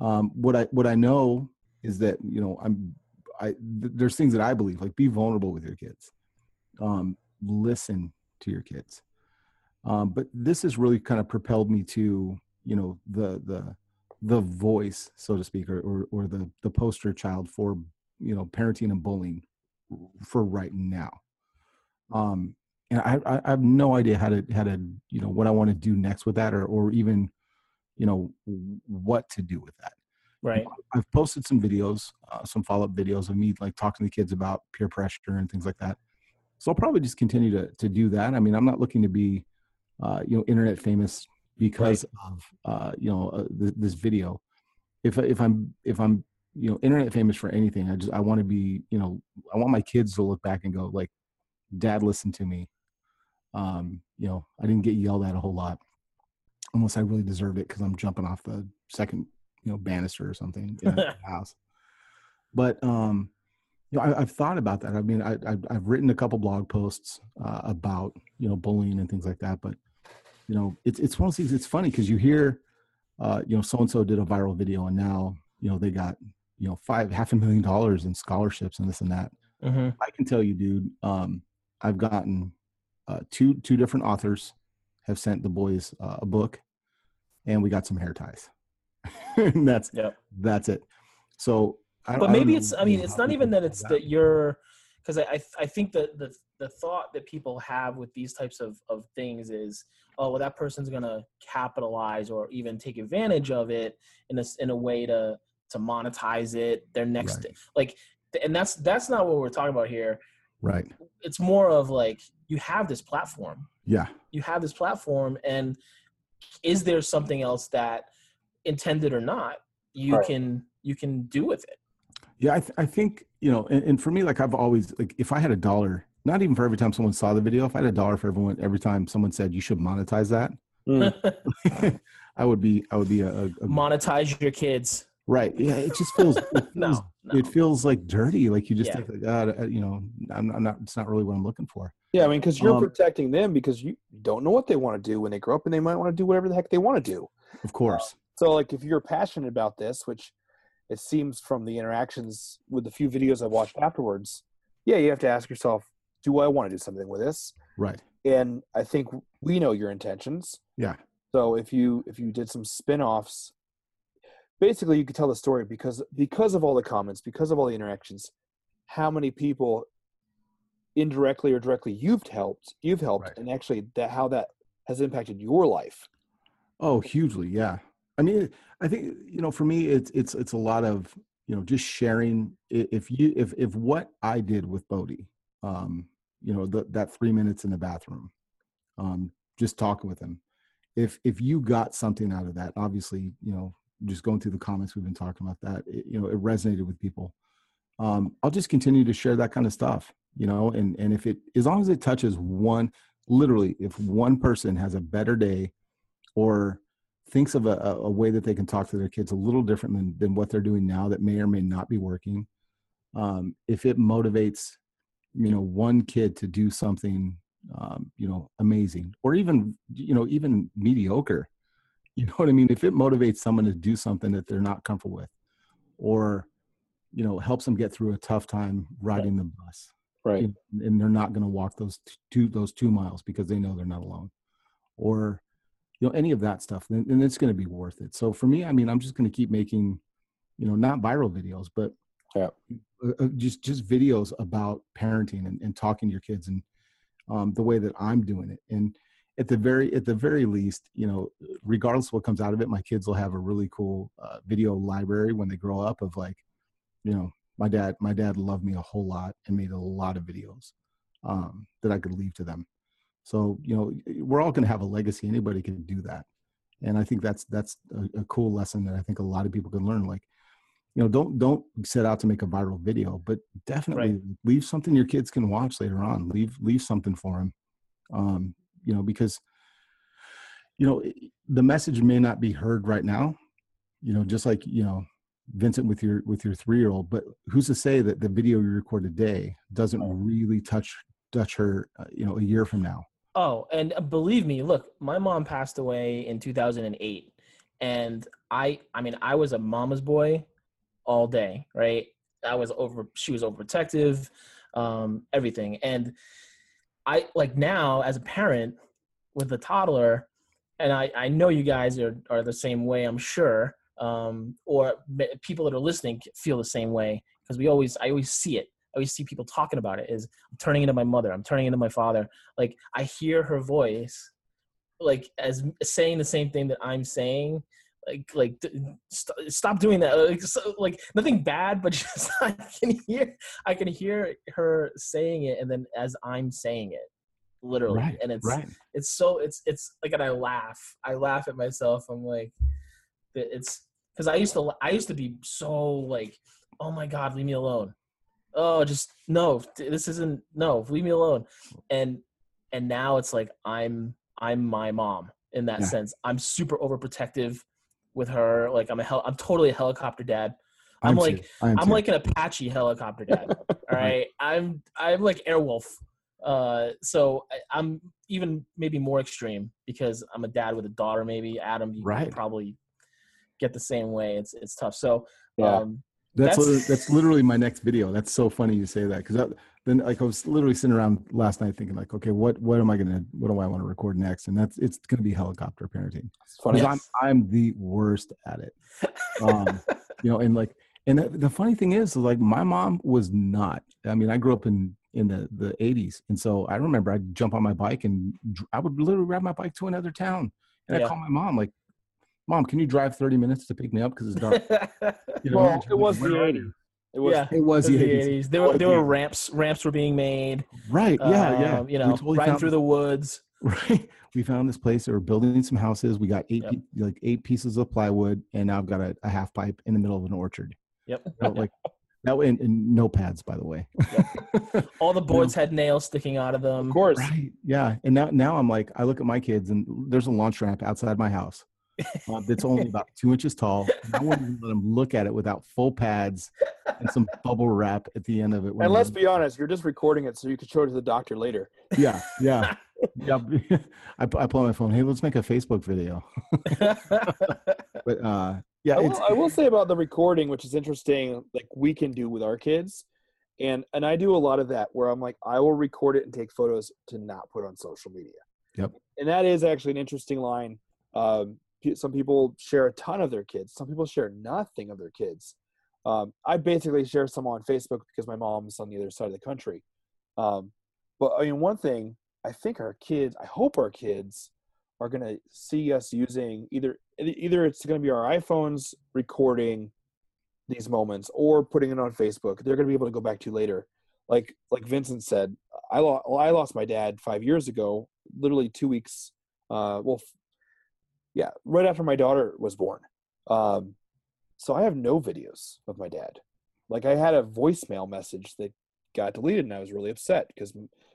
um, what I what I know is that you know I'm I th- there's things that I believe like be vulnerable with your kids, um, listen to your kids. Um, but this has really kind of propelled me to you know the the the voice so to speak or or, or the the poster child for you know parenting and bullying for right now. Um, and I, I have no idea how to how to you know what I want to do next with that or or even you know what to do with that. Right. i've posted some videos uh, some follow-up videos of me like talking to kids about peer pressure and things like that. So i'll probably just continue to, to do that. I mean i'm not looking to be uh, you know internet famous because right. of uh, you know uh, th- this video. If if i'm if i'm you know internet famous for anything i just i want to be you know i want my kids to look back and go like dad listened to me. Um you know i didn't get yelled at a whole lot unless I really deserved it because I'm jumping off the second, you know, banister or something in the house. But um, you know, I, have thought about that. I mean, I, I've, I've written a couple blog posts uh, about you know bullying and things like that. But you know, it's it's one of those things. It's funny because you hear, uh, you know, so and so did a viral video, and now you know they got you know five half a million dollars in scholarships and this and that. Mm-hmm. I can tell you, dude. Um, I've gotten uh, two two different authors have sent the boys uh, a book, and we got some hair ties. that's yep. that's it. So, I, but maybe it's. I mean, it's not even that it's that, that you're, because I I think that the the thought that people have with these types of of things is, oh, well, that person's gonna capitalize or even take advantage of it in a in a way to to monetize it. Their next right. like, and that's that's not what we're talking about here. Right. It's more of like you have this platform. Yeah. You have this platform and is there something else that intended or not you right. can you can do with it yeah i, th- I think you know and, and, for me like i've always like if i had a dollar not even for every time someone saw the video if i had a dollar for everyone every time someone said you should monetize that mm. i would be i would be a, a, monetize your kids right yeah it just feels, it feels no, no. it feels like dirty like you just yeah. think like god uh, you know I'm, I'm, not it's not really what i'm looking for yeah, I mean, because you're um, protecting them because you don't know what they want to do when they grow up, and they might want to do whatever the heck they want to do. Of course. Uh, so, like, if you're passionate about this, which it seems from the interactions with the few videos I watched afterwards, yeah, you have to ask yourself, do I want to do something with this? Right. And I think we know your intentions. Yeah. So if you if you did some spin-offs, basically you could tell the story because because of all the comments, because of all the interactions, how many people indirectly or directly you've helped you've helped right. and actually that how that has impacted your life oh hugely yeah i mean i think you know for me it's it's it's a lot of you know just sharing if you if if what i did with bodie um you know the, that three minutes in the bathroom um just talking with him if if you got something out of that obviously you know just going through the comments we've been talking about that. It, you know it resonated with people. Um i'll just continue to share that kind of stuff you know and and if it as long as it touches one literally if one person has a better day or thinks of a, a way that they can talk to their kids a little different than, than what they're doing now that may or may not be working um, if it motivates you know one kid to do something um, you know amazing or even you know even mediocre you know what i mean? If it motivates someone to do something that they're not comfortable with or you know helps them get through a tough time riding the bus right. and they're not going to walk those two those two miles because they know they're not alone or you know any of that stuff then, then it's going to be worth it. So for me i mean i'm just going to keep making you know not viral videos but Yeah. uh, uh, just just videos about parenting and, and talking to your kids and um, the way that i'm doing it. And at the very at the very least you know regardless of what comes out of it my kids will have a really cool uh, video library when they grow up of like you know my dad my dad loved me a whole lot and made a lot of videos um, that i could leave to them. So you know we're all going to have a legacy. Anybody can do that. And i think that's that's a, a cool lesson that i think a lot of people can learn. Like you know don't don't set out to make a viral video but definitely Right. leave something your kids can watch later on. Leave leave something for them um you know because you know the message may not be heard right now you know just like you know vincent with your with your three year old but who's to say that the video you record today doesn't really touch touch her uh, you know a year from now Oh, and uh, believe me, look, my mom passed away in 2008 and I I mean, I was a mama's boy all day, right? I was over she was overprotective, um everything. And I like now as a parent with a toddler and I I know you guys are are the same way, I'm sure. Um or people that are listening feel the same way because we always I always see it. I always see people talking about it is I'm turning into my mother, I'm turning into my father like I hear her voice like as saying the same thing that I'm saying like like st- stop doing that. Like, so, like nothing bad but just I can hear I can hear her saying it and then as I'm saying it literally. Right and it's right. it's so it's it's like and I laugh. I laugh at myself. I'm like it's because I used to I used to be so like oh my god leave me alone. Oh just no this isn't no leave me alone. And and now it's like i'm i'm my mom in that Yeah. sense. I'm super overprotective with her. Like i'm a hel- i'm totally a helicopter dad. I'm I'm like- I am i'm like an apache helicopter dad all right? I'm i'm like airwolf. Uh so I, i'm even maybe more extreme because i'm a dad with a daughter maybe. Adam you Right. probably get the same way. It's it's tough. So Yeah. um That's That's- literally, that's literally my next video. That's so funny you say that because then like I was literally sitting around last night thinking like, okay, what what am I gonna what do I want to record next? And that's it's gonna be helicopter parenting It's funny. because I'm I'm the worst at it. Um, you know, and like and the, the funny thing is like my mom was not. I mean, I grew up in in the the 80s, and so I remember I'd jump on my bike and I would literally ride my bike to another town, and I Yeah. call my mom like, "Mom, can you drive 30 minutes to pick me up because it's dark?" You know, well, it was the "Where are you?" 80s. It was yeah It was it the was 80s. the 80s. There were there the were ramps ramps were being made. Right. Yeah. yeah. um, You know, totally riding found through this- the woods. Right. We found this place. They were building some houses. We got eight, Yep. pe- like eight pieces of plywood, and now I've got a, a half pipe in the middle of an orchard. Yep. You know, like that way, and, and no pads, by the way. All the boards had nails sticking out of them. of course. right. Yeah. And now, now I'm like, I look at my kids, and there's a launch ramp outside my house uh, that's only about two inches tall. And I wouldn't let him look at it without full pads and some bubble wrap at the end of it. And let's be honest, you're just recording it so you could show it to the doctor later. yeah, yeah, yeah. I, I pull out my phone. Hey, let's make a Facebook video. But uh, yeah, I will, I will say about the recording, which is interesting, like we can do with our kids, and and I do a lot of that where I'm like, I will record it and take photos to not put on social media. Yep. And that is actually an interesting line. Um, some people share a ton of their kids. Some people share nothing of their kids. Um, I basically share some on Facebook because my mom's on the other side of the country. Um, but I mean, one thing I think our kids, I hope our kids are going to see us using either either it's going to be our iPhones recording these moments or putting it on Facebook. They're going to be able to go back to later. Like like Vincent said, I lost I lost my dad five years ago, literally two weeks. Uh, well, yeah, right after my daughter was born. Um, so I have no videos of my dad. Like I had a voicemail message that got deleted, and I was really upset because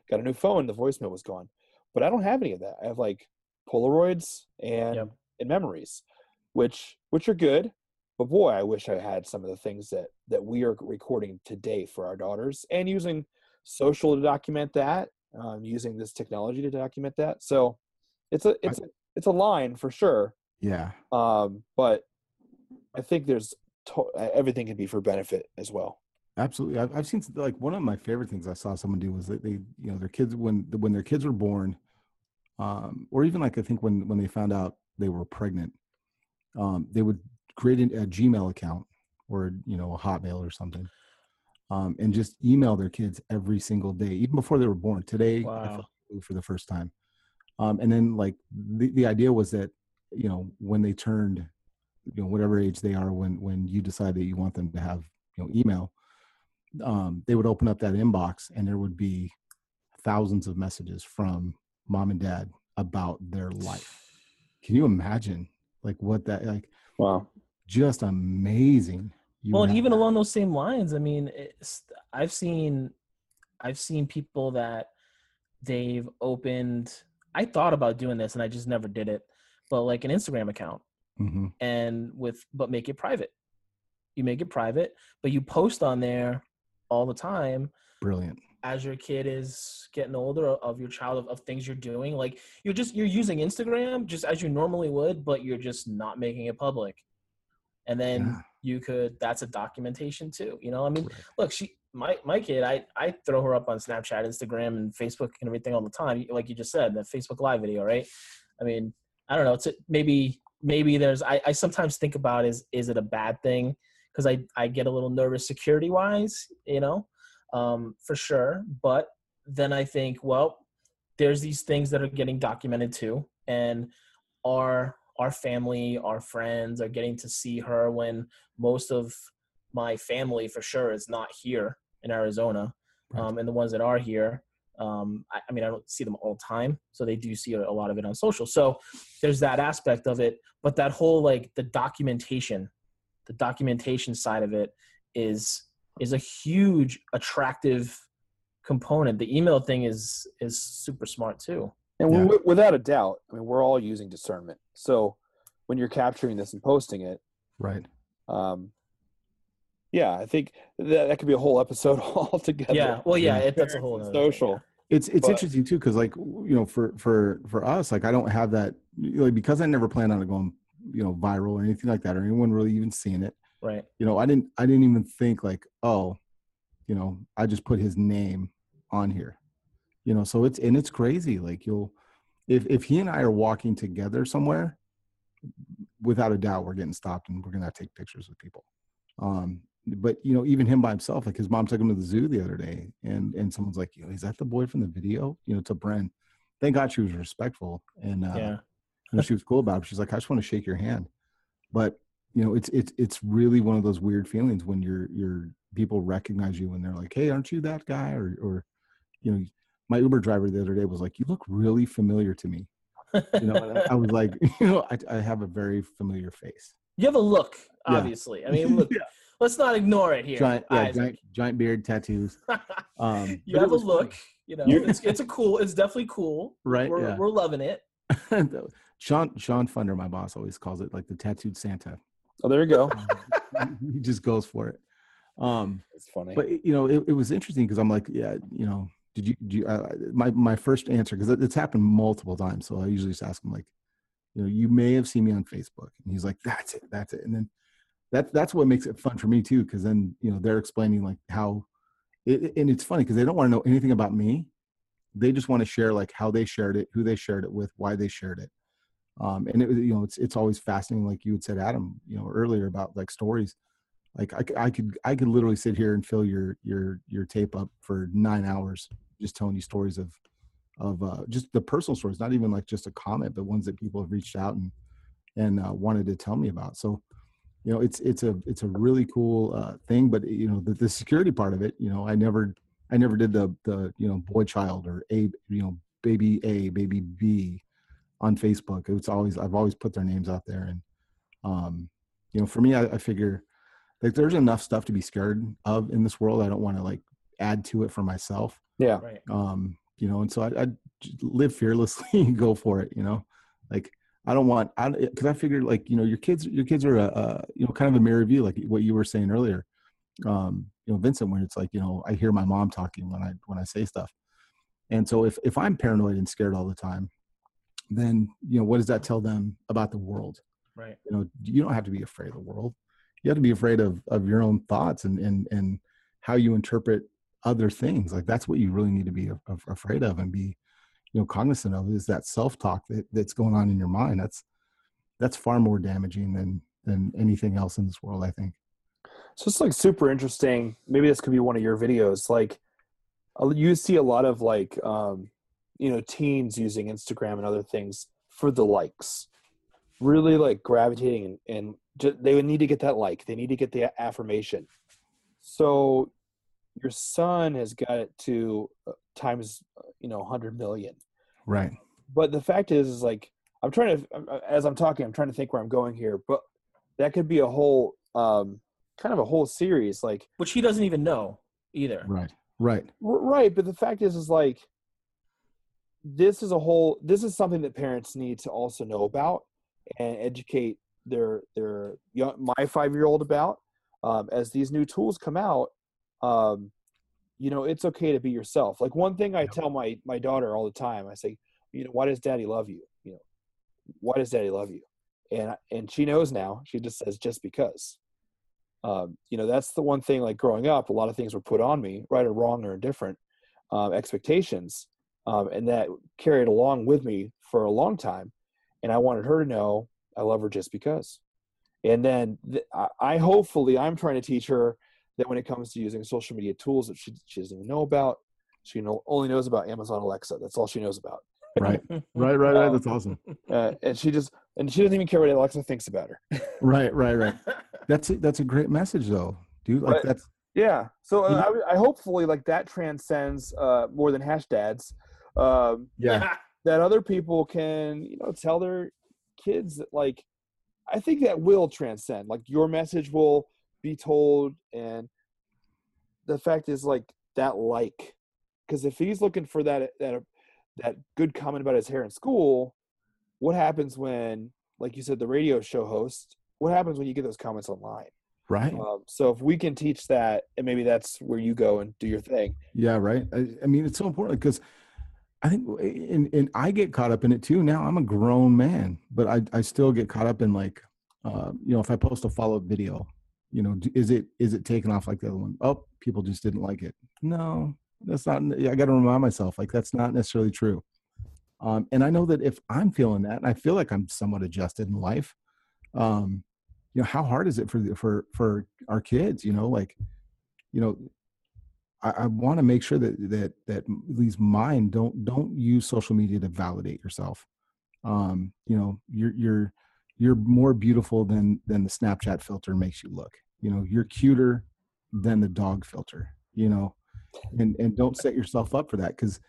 got a new phone, the voicemail was gone. But I don't have any of that. I have like Polaroids and Yep. and memories, which which are good. But boy, I wish I had some of the things that that we are recording today for our daughters, and using social to document that, um, using this technology to document that. So it's a it's a, it's a line for sure. yeah, Um, but I think there's to- everything can be for benefit as well. absolutely. I've, I've seen like one of my favorite things I saw someone do was that they, you know, their kids when when their kids were born, um, or even like I think when when they found out they were pregnant, um, they would create a Gmail account or you know a Hotmail or something, um, and just email their kids every single day, even before they were born. Today, wow. for the first time, um, and then like the the idea was that you know when they turned, you know whatever age they are, when when you decide that you want them to have you know email, um, they would open up that inbox and there would be thousands of messages from mom and dad about their life. Can you imagine like what that like? Wow, just amazing. You well, and even that. along those same lines, I mean, I've seen, I've seen people that they've opened. I thought about doing this, and I just never did it. But like an Instagram account, mm-hmm. and with but make it private. You make it private, but you post on there all the time. Brilliant as your kid is getting older of your child of, of, things you're doing like you're just you're using instagram just as you normally would but you're just not making it public and then yeah. You could that's a documentation too you know? I mean look she my my kid i i throw her up on snapchat instagram and facebook and everything all the time. Like you just said the facebook live video right? I mean i don't know it's a, maybe maybe there's I, I sometimes think about is is it a bad thing? Because i i get a little nervous security wise you know? Um, for sure. But then I think, well, there's these things that are getting documented too, and our our family, our friends are getting to see her when most of my family, for sure, is not here in Arizona, um, and the ones that are here. Um, I, I, mean, I don't see them all the time, so they do see a, a lot of it on social. So there's that aspect of it, but that whole like the documentation, the documentation side of it is is a huge attractive component. The email thing is is super smart too. And yeah. without a doubt, I mean, we're all using discernment. So when you're capturing this and posting it, right? Um, yeah, I think that, that could be a whole episode altogether. Yeah, well, yeah, it, that's a whole social. Thing, yeah. It's it's but, interesting too because like you know for for for us like I don't have that like because I never planned on it going you know viral or anything like that or anyone really even seeing it right you know i didn't i didn't even think like oh you know i just put his name on here you know so it's and it's crazy like you'll if if he and i are walking together somewhere without a doubt we're getting stopped and we're gonna take pictures with people. Um but you know even him by himself like his mom took him to the zoo the other day and and someone's like you know is that the boy from the video? You know to Bren thank god she was respectful and uh yeah. and she was cool about it. She's like i just want to shake your hand. But you know it's it's it's really one of those weird feelings when you're you're people recognize you and they're like hey aren't you that guy? Or or you know my uber driver the other day was like you look really familiar to me you know i was like you know I, I have a very familiar face you have a look obviously yeah. i mean look yeah. let's not ignore it here giant, yeah, giant, giant, beard tattoos um you have a look fun. you know it's, it's a cool it's definitely cool right we're, yeah. we're loving it sean sean funder my boss always calls it like the tattooed santa Oh, there you go. he just goes for it. Um, it's funny, but you know, it, it was interesting because I'm like, yeah, you know, did you, do you uh, my my first answer because it's happened multiple times. So I usually just ask him like, you know, you may have seen me on Facebook, and he's like, that's it, that's it, and then that's that's what makes it fun for me too, because then you know they're explaining like how, it, and it's funny because they don't want to know anything about me, they just want to share like how they shared it, who they shared it with, why they shared it, um, and it was, you know it's it's always fascinating like you had said adam you know earlier about like stories. Like I, I could i could literally sit here and fill your your your tape up for nine hours just telling you stories of of uh, just the personal stories not even like just a comment but ones that people have reached out and and uh, wanted to tell me about so you know it's it's a it's a really cool uh, thing but you know the, the security part of it you know i never i never did the the you know boy child or a you know baby a baby b on Facebook. It's always I've always put their names out there, and um, you know, for me, I, I figure like there's enough stuff to be scared of in this world. I don't want to like add to it for myself. Yeah. Right. Um, you know, and so I, I live fearlessly and go for it. You know, like I don't want I because I figured like you know your kids your kids are a, a, you know kind of a mirror view like what you were saying earlier. Um, you know, Vincent, when it's like you know I hear my mom talking when I when I say stuff, and so if if I'm paranoid and scared all the time, then you know what does that tell them about the world right you know you don't have to be afraid of the world you have to be afraid of of your own thoughts and and and how you interpret other things like that's what you really need to be afraid of and be you know cognizant of is that self-talk that, that's going on in your mind. That's that's far more damaging than than anything else in this world i think. So it's like super interesting. Maybe this could be one of your videos. Like you see a lot of like um you know teens using instagram and other things for the likes. Really like gravitating and, and just, they would need to get that like. They need to get the affirmation. So your son has got it to uh, times uh, you know 100 million. Right. But the fact is is like i'm trying to uh, as i'm talking i'm trying to think where i'm going here but that could be a whole um kind of a whole series like which he doesn't even know either. Right right. Right but the fact is is like this is a whole this is something that parents need to also know about and educate their their young my five year old about um, as these new tools come out um, you know it's okay to be yourself. Like one thing i tell my my daughter all the time i say you know why does daddy love you? You know why does daddy love you? And and she knows now. She just says just because. Um, you know that's the one thing like growing up a lot of things were put on me right or wrong or indifferent um, expectations um, and that carried along with me for a long time and i wanted her to know i love her just because. And then th- i hopefully i'm trying to teach her that when it comes to using social media tools that she, she doesn't even know about she know, only knows about amazon alexa. That's all she knows about. Right. Right right right. That's awesome. uh, and she just and she doesn't even care what alexa thinks about her. Right right right. That's a, that's a great message though. Dude like but, that's yeah. So uh, I, I, hopefully like that transcends uh more than hash dads. Um, yeah. That other people can, you know, tell their kids that, like, I think that will transcend. Like, your message will be told, and the fact is, like, that like, because if he's looking for that that that good comment about his hair in school, what happens when, like you said, the radio show host? What happens when you get those comments online? Right. Um, so if we can teach that, and maybe that's where you go and do your thing. Yeah. Right. I, I mean, it's so important because I think, and, and I get caught up in it too. Now I'm a grown man, but I, I still get caught up in like, uh, you know, if I post a follow up video, you know, is it, is it taken off like the other one? Oh, people just didn't like it. No, that's not, I got to remind myself, like, that's not necessarily true. Um, and I know that if I'm feeling that, and I feel like I'm somewhat adjusted in life, um, you know, how hard is it for, the, for, for our kids, you know, like, you know, I, I want to make sure that that that at least mine don't don't use social media to validate yourself. Um, you know, you're you're you're more beautiful than than the Snapchat filter makes you look. You know, you're cuter than the dog filter. You know, and and don't set yourself up for that because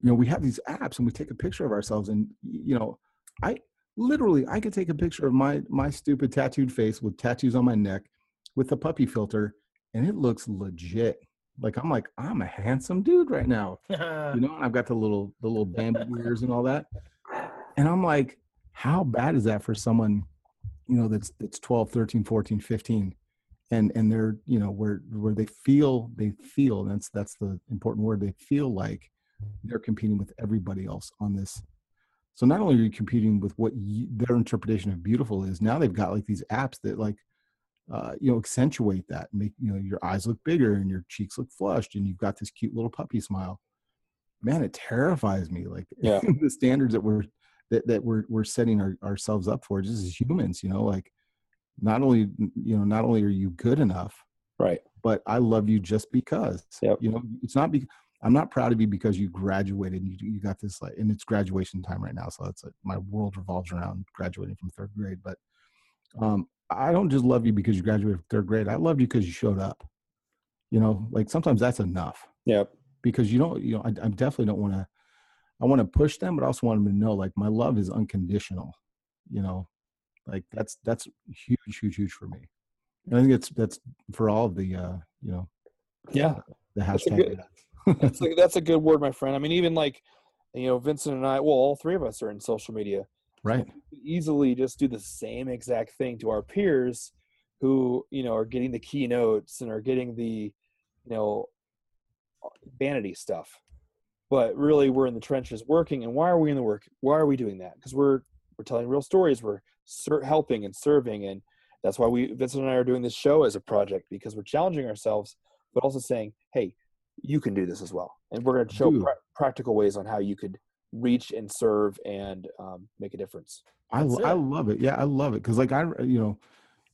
you know we have these apps and we take a picture of ourselves and you know I literally I could take a picture of my my stupid tattooed face with tattoos on my neck with a puppy filter and it looks legit like I'm like I'm a handsome dude right now, you know. I've got the little the little bamboo ears and all that, and I'm like, how bad is that for someone, you know, that's that's 12, 13, 14, 15, and and they're you know where where they feel they feel that's that's the important word they feel like they're competing with everybody else on this so not only are you competing with what you, their interpretation of beautiful is now they've got like these apps that like uh, you know accentuate that make you know your eyes look bigger and your cheeks look flushed and you've got this cute little puppy smile man it terrifies me like yeah. the standards that we're that, that we're we're setting our, ourselves up for just as humans you know like not only you know not only are you good enough right but i love you just because yep. you know it's not be i'm not proud of you because you graduated and you, you got this like and it's graduation time right now so that's like my world revolves around graduating from third grade but um I don't just love you because you graduated from third grade. I loved you because you showed up. You know, like sometimes that's enough. Yep. Because you don't, you know, I, I definitely don't want to. I want to push them, but I also want them to know, like, my love is unconditional. You know, like that's that's huge, huge, huge for me. And I think it's that's for all of the, uh, you know, yeah, the hashtag. That's a, good, that's, a, that's a good word, my friend. I mean, even like, you know, Vincent and I, well, all three of us are in social media right easily just do the same exact thing to our peers who you know are getting the keynotes and are getting the you know vanity stuff but really we're in the trenches working and why are we in the work why are we doing that because we're we're telling real stories we're ser- helping and serving and that's why we vincent and i are doing this show as a project because we're challenging ourselves but also saying hey you can do this as well and we're going to show pra- practical ways on how you could reach and serve and um, make a difference. I, I love it. Yeah, I love it because like I you know.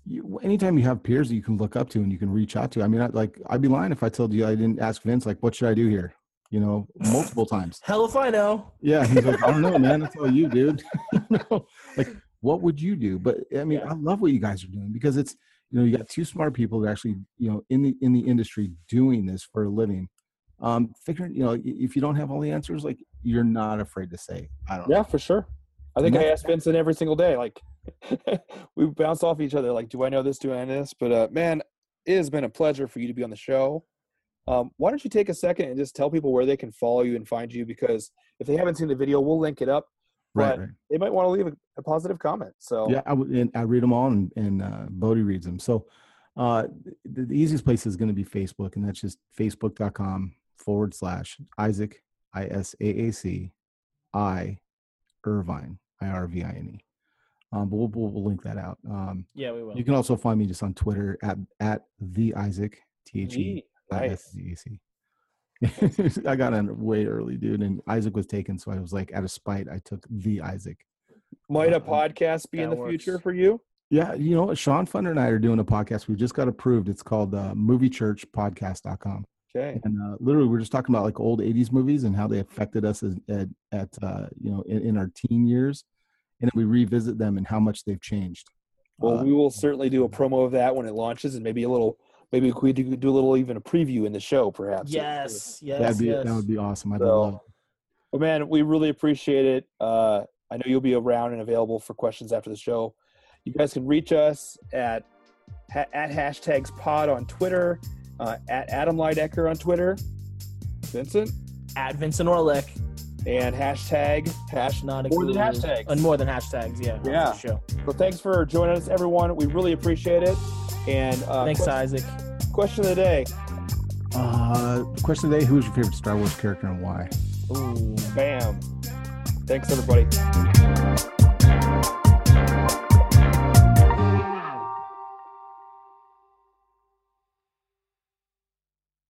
You, anytime you have peers that you can look up to and you can reach out to, I mean, I, like I'd be lying if I told you I didn't ask Vince like, what should I do here? You know, multiple times. Hell if I know. Yeah, he's like, I don't know, man. That's all you, dude. you know, like, what would you do? But I mean, yeah. I love what you guys are doing because it's you know you got two smart people that actually you know in the in the industry doing this for a living um figuring you know if you don't have all the answers like you're not afraid to say i don't yeah know. for sure i think i ask vincent every single day like we bounce off each other like do i know this do i know this but uh man it has been a pleasure for you to be on the show um, why don't you take a second and just tell people where they can follow you and find you because if they haven't seen the video we'll link it up but right. they might want to leave a, a, positive comment. So yeah, I would, and I read them all, and, and uh, Bodie reads them. So uh, the, the easiest place is going to be Facebook, and that's just facebook.com forward slash Isaac I S A A C I Irvine I R V I N E. Um, but we'll, we'll, we'll, link that out. Um, yeah, we will. You can also find me just on Twitter at at the Isaac T H E I S A C. I got in way early, dude, and Isaac was taken, so I was like, out of spite, I took the Isaac. Might a um, podcast be in the works. future for you? Yeah, you know, Sean Funder and I are doing a podcast. We just got approved. It's called uh, MovieChurchPodcast.com. Okay. And uh, literally, we're just talking about like old '80s movies and how they affected us as, at, at uh, you know in, in, our teen years, and we revisit them and how much they've changed. Well, uh, we will certainly do a promo of that when it launches, and maybe a little maybe we could do a little even a preview in the show, perhaps. Yes, yes, that'd be yes. that would be awesome. I'd so, love. Well, man, we really appreciate it. Uh, I know you'll be around and available for questions after the show. You guys can reach us at at hashtags pod on Twitter, uh, at Adam Lydecker on Twitter, Vincent at Vincent Orlick, and hashtag hash not more than hashtags and more than hashtags. Yeah, yeah. Show. So thanks for joining us, everyone. We really appreciate it. And uh, thanks, question, Isaac. Question of the day. Uh, question of the day: Who is your favorite Star Wars character and why? Ooh, bam! Thanks, everybody.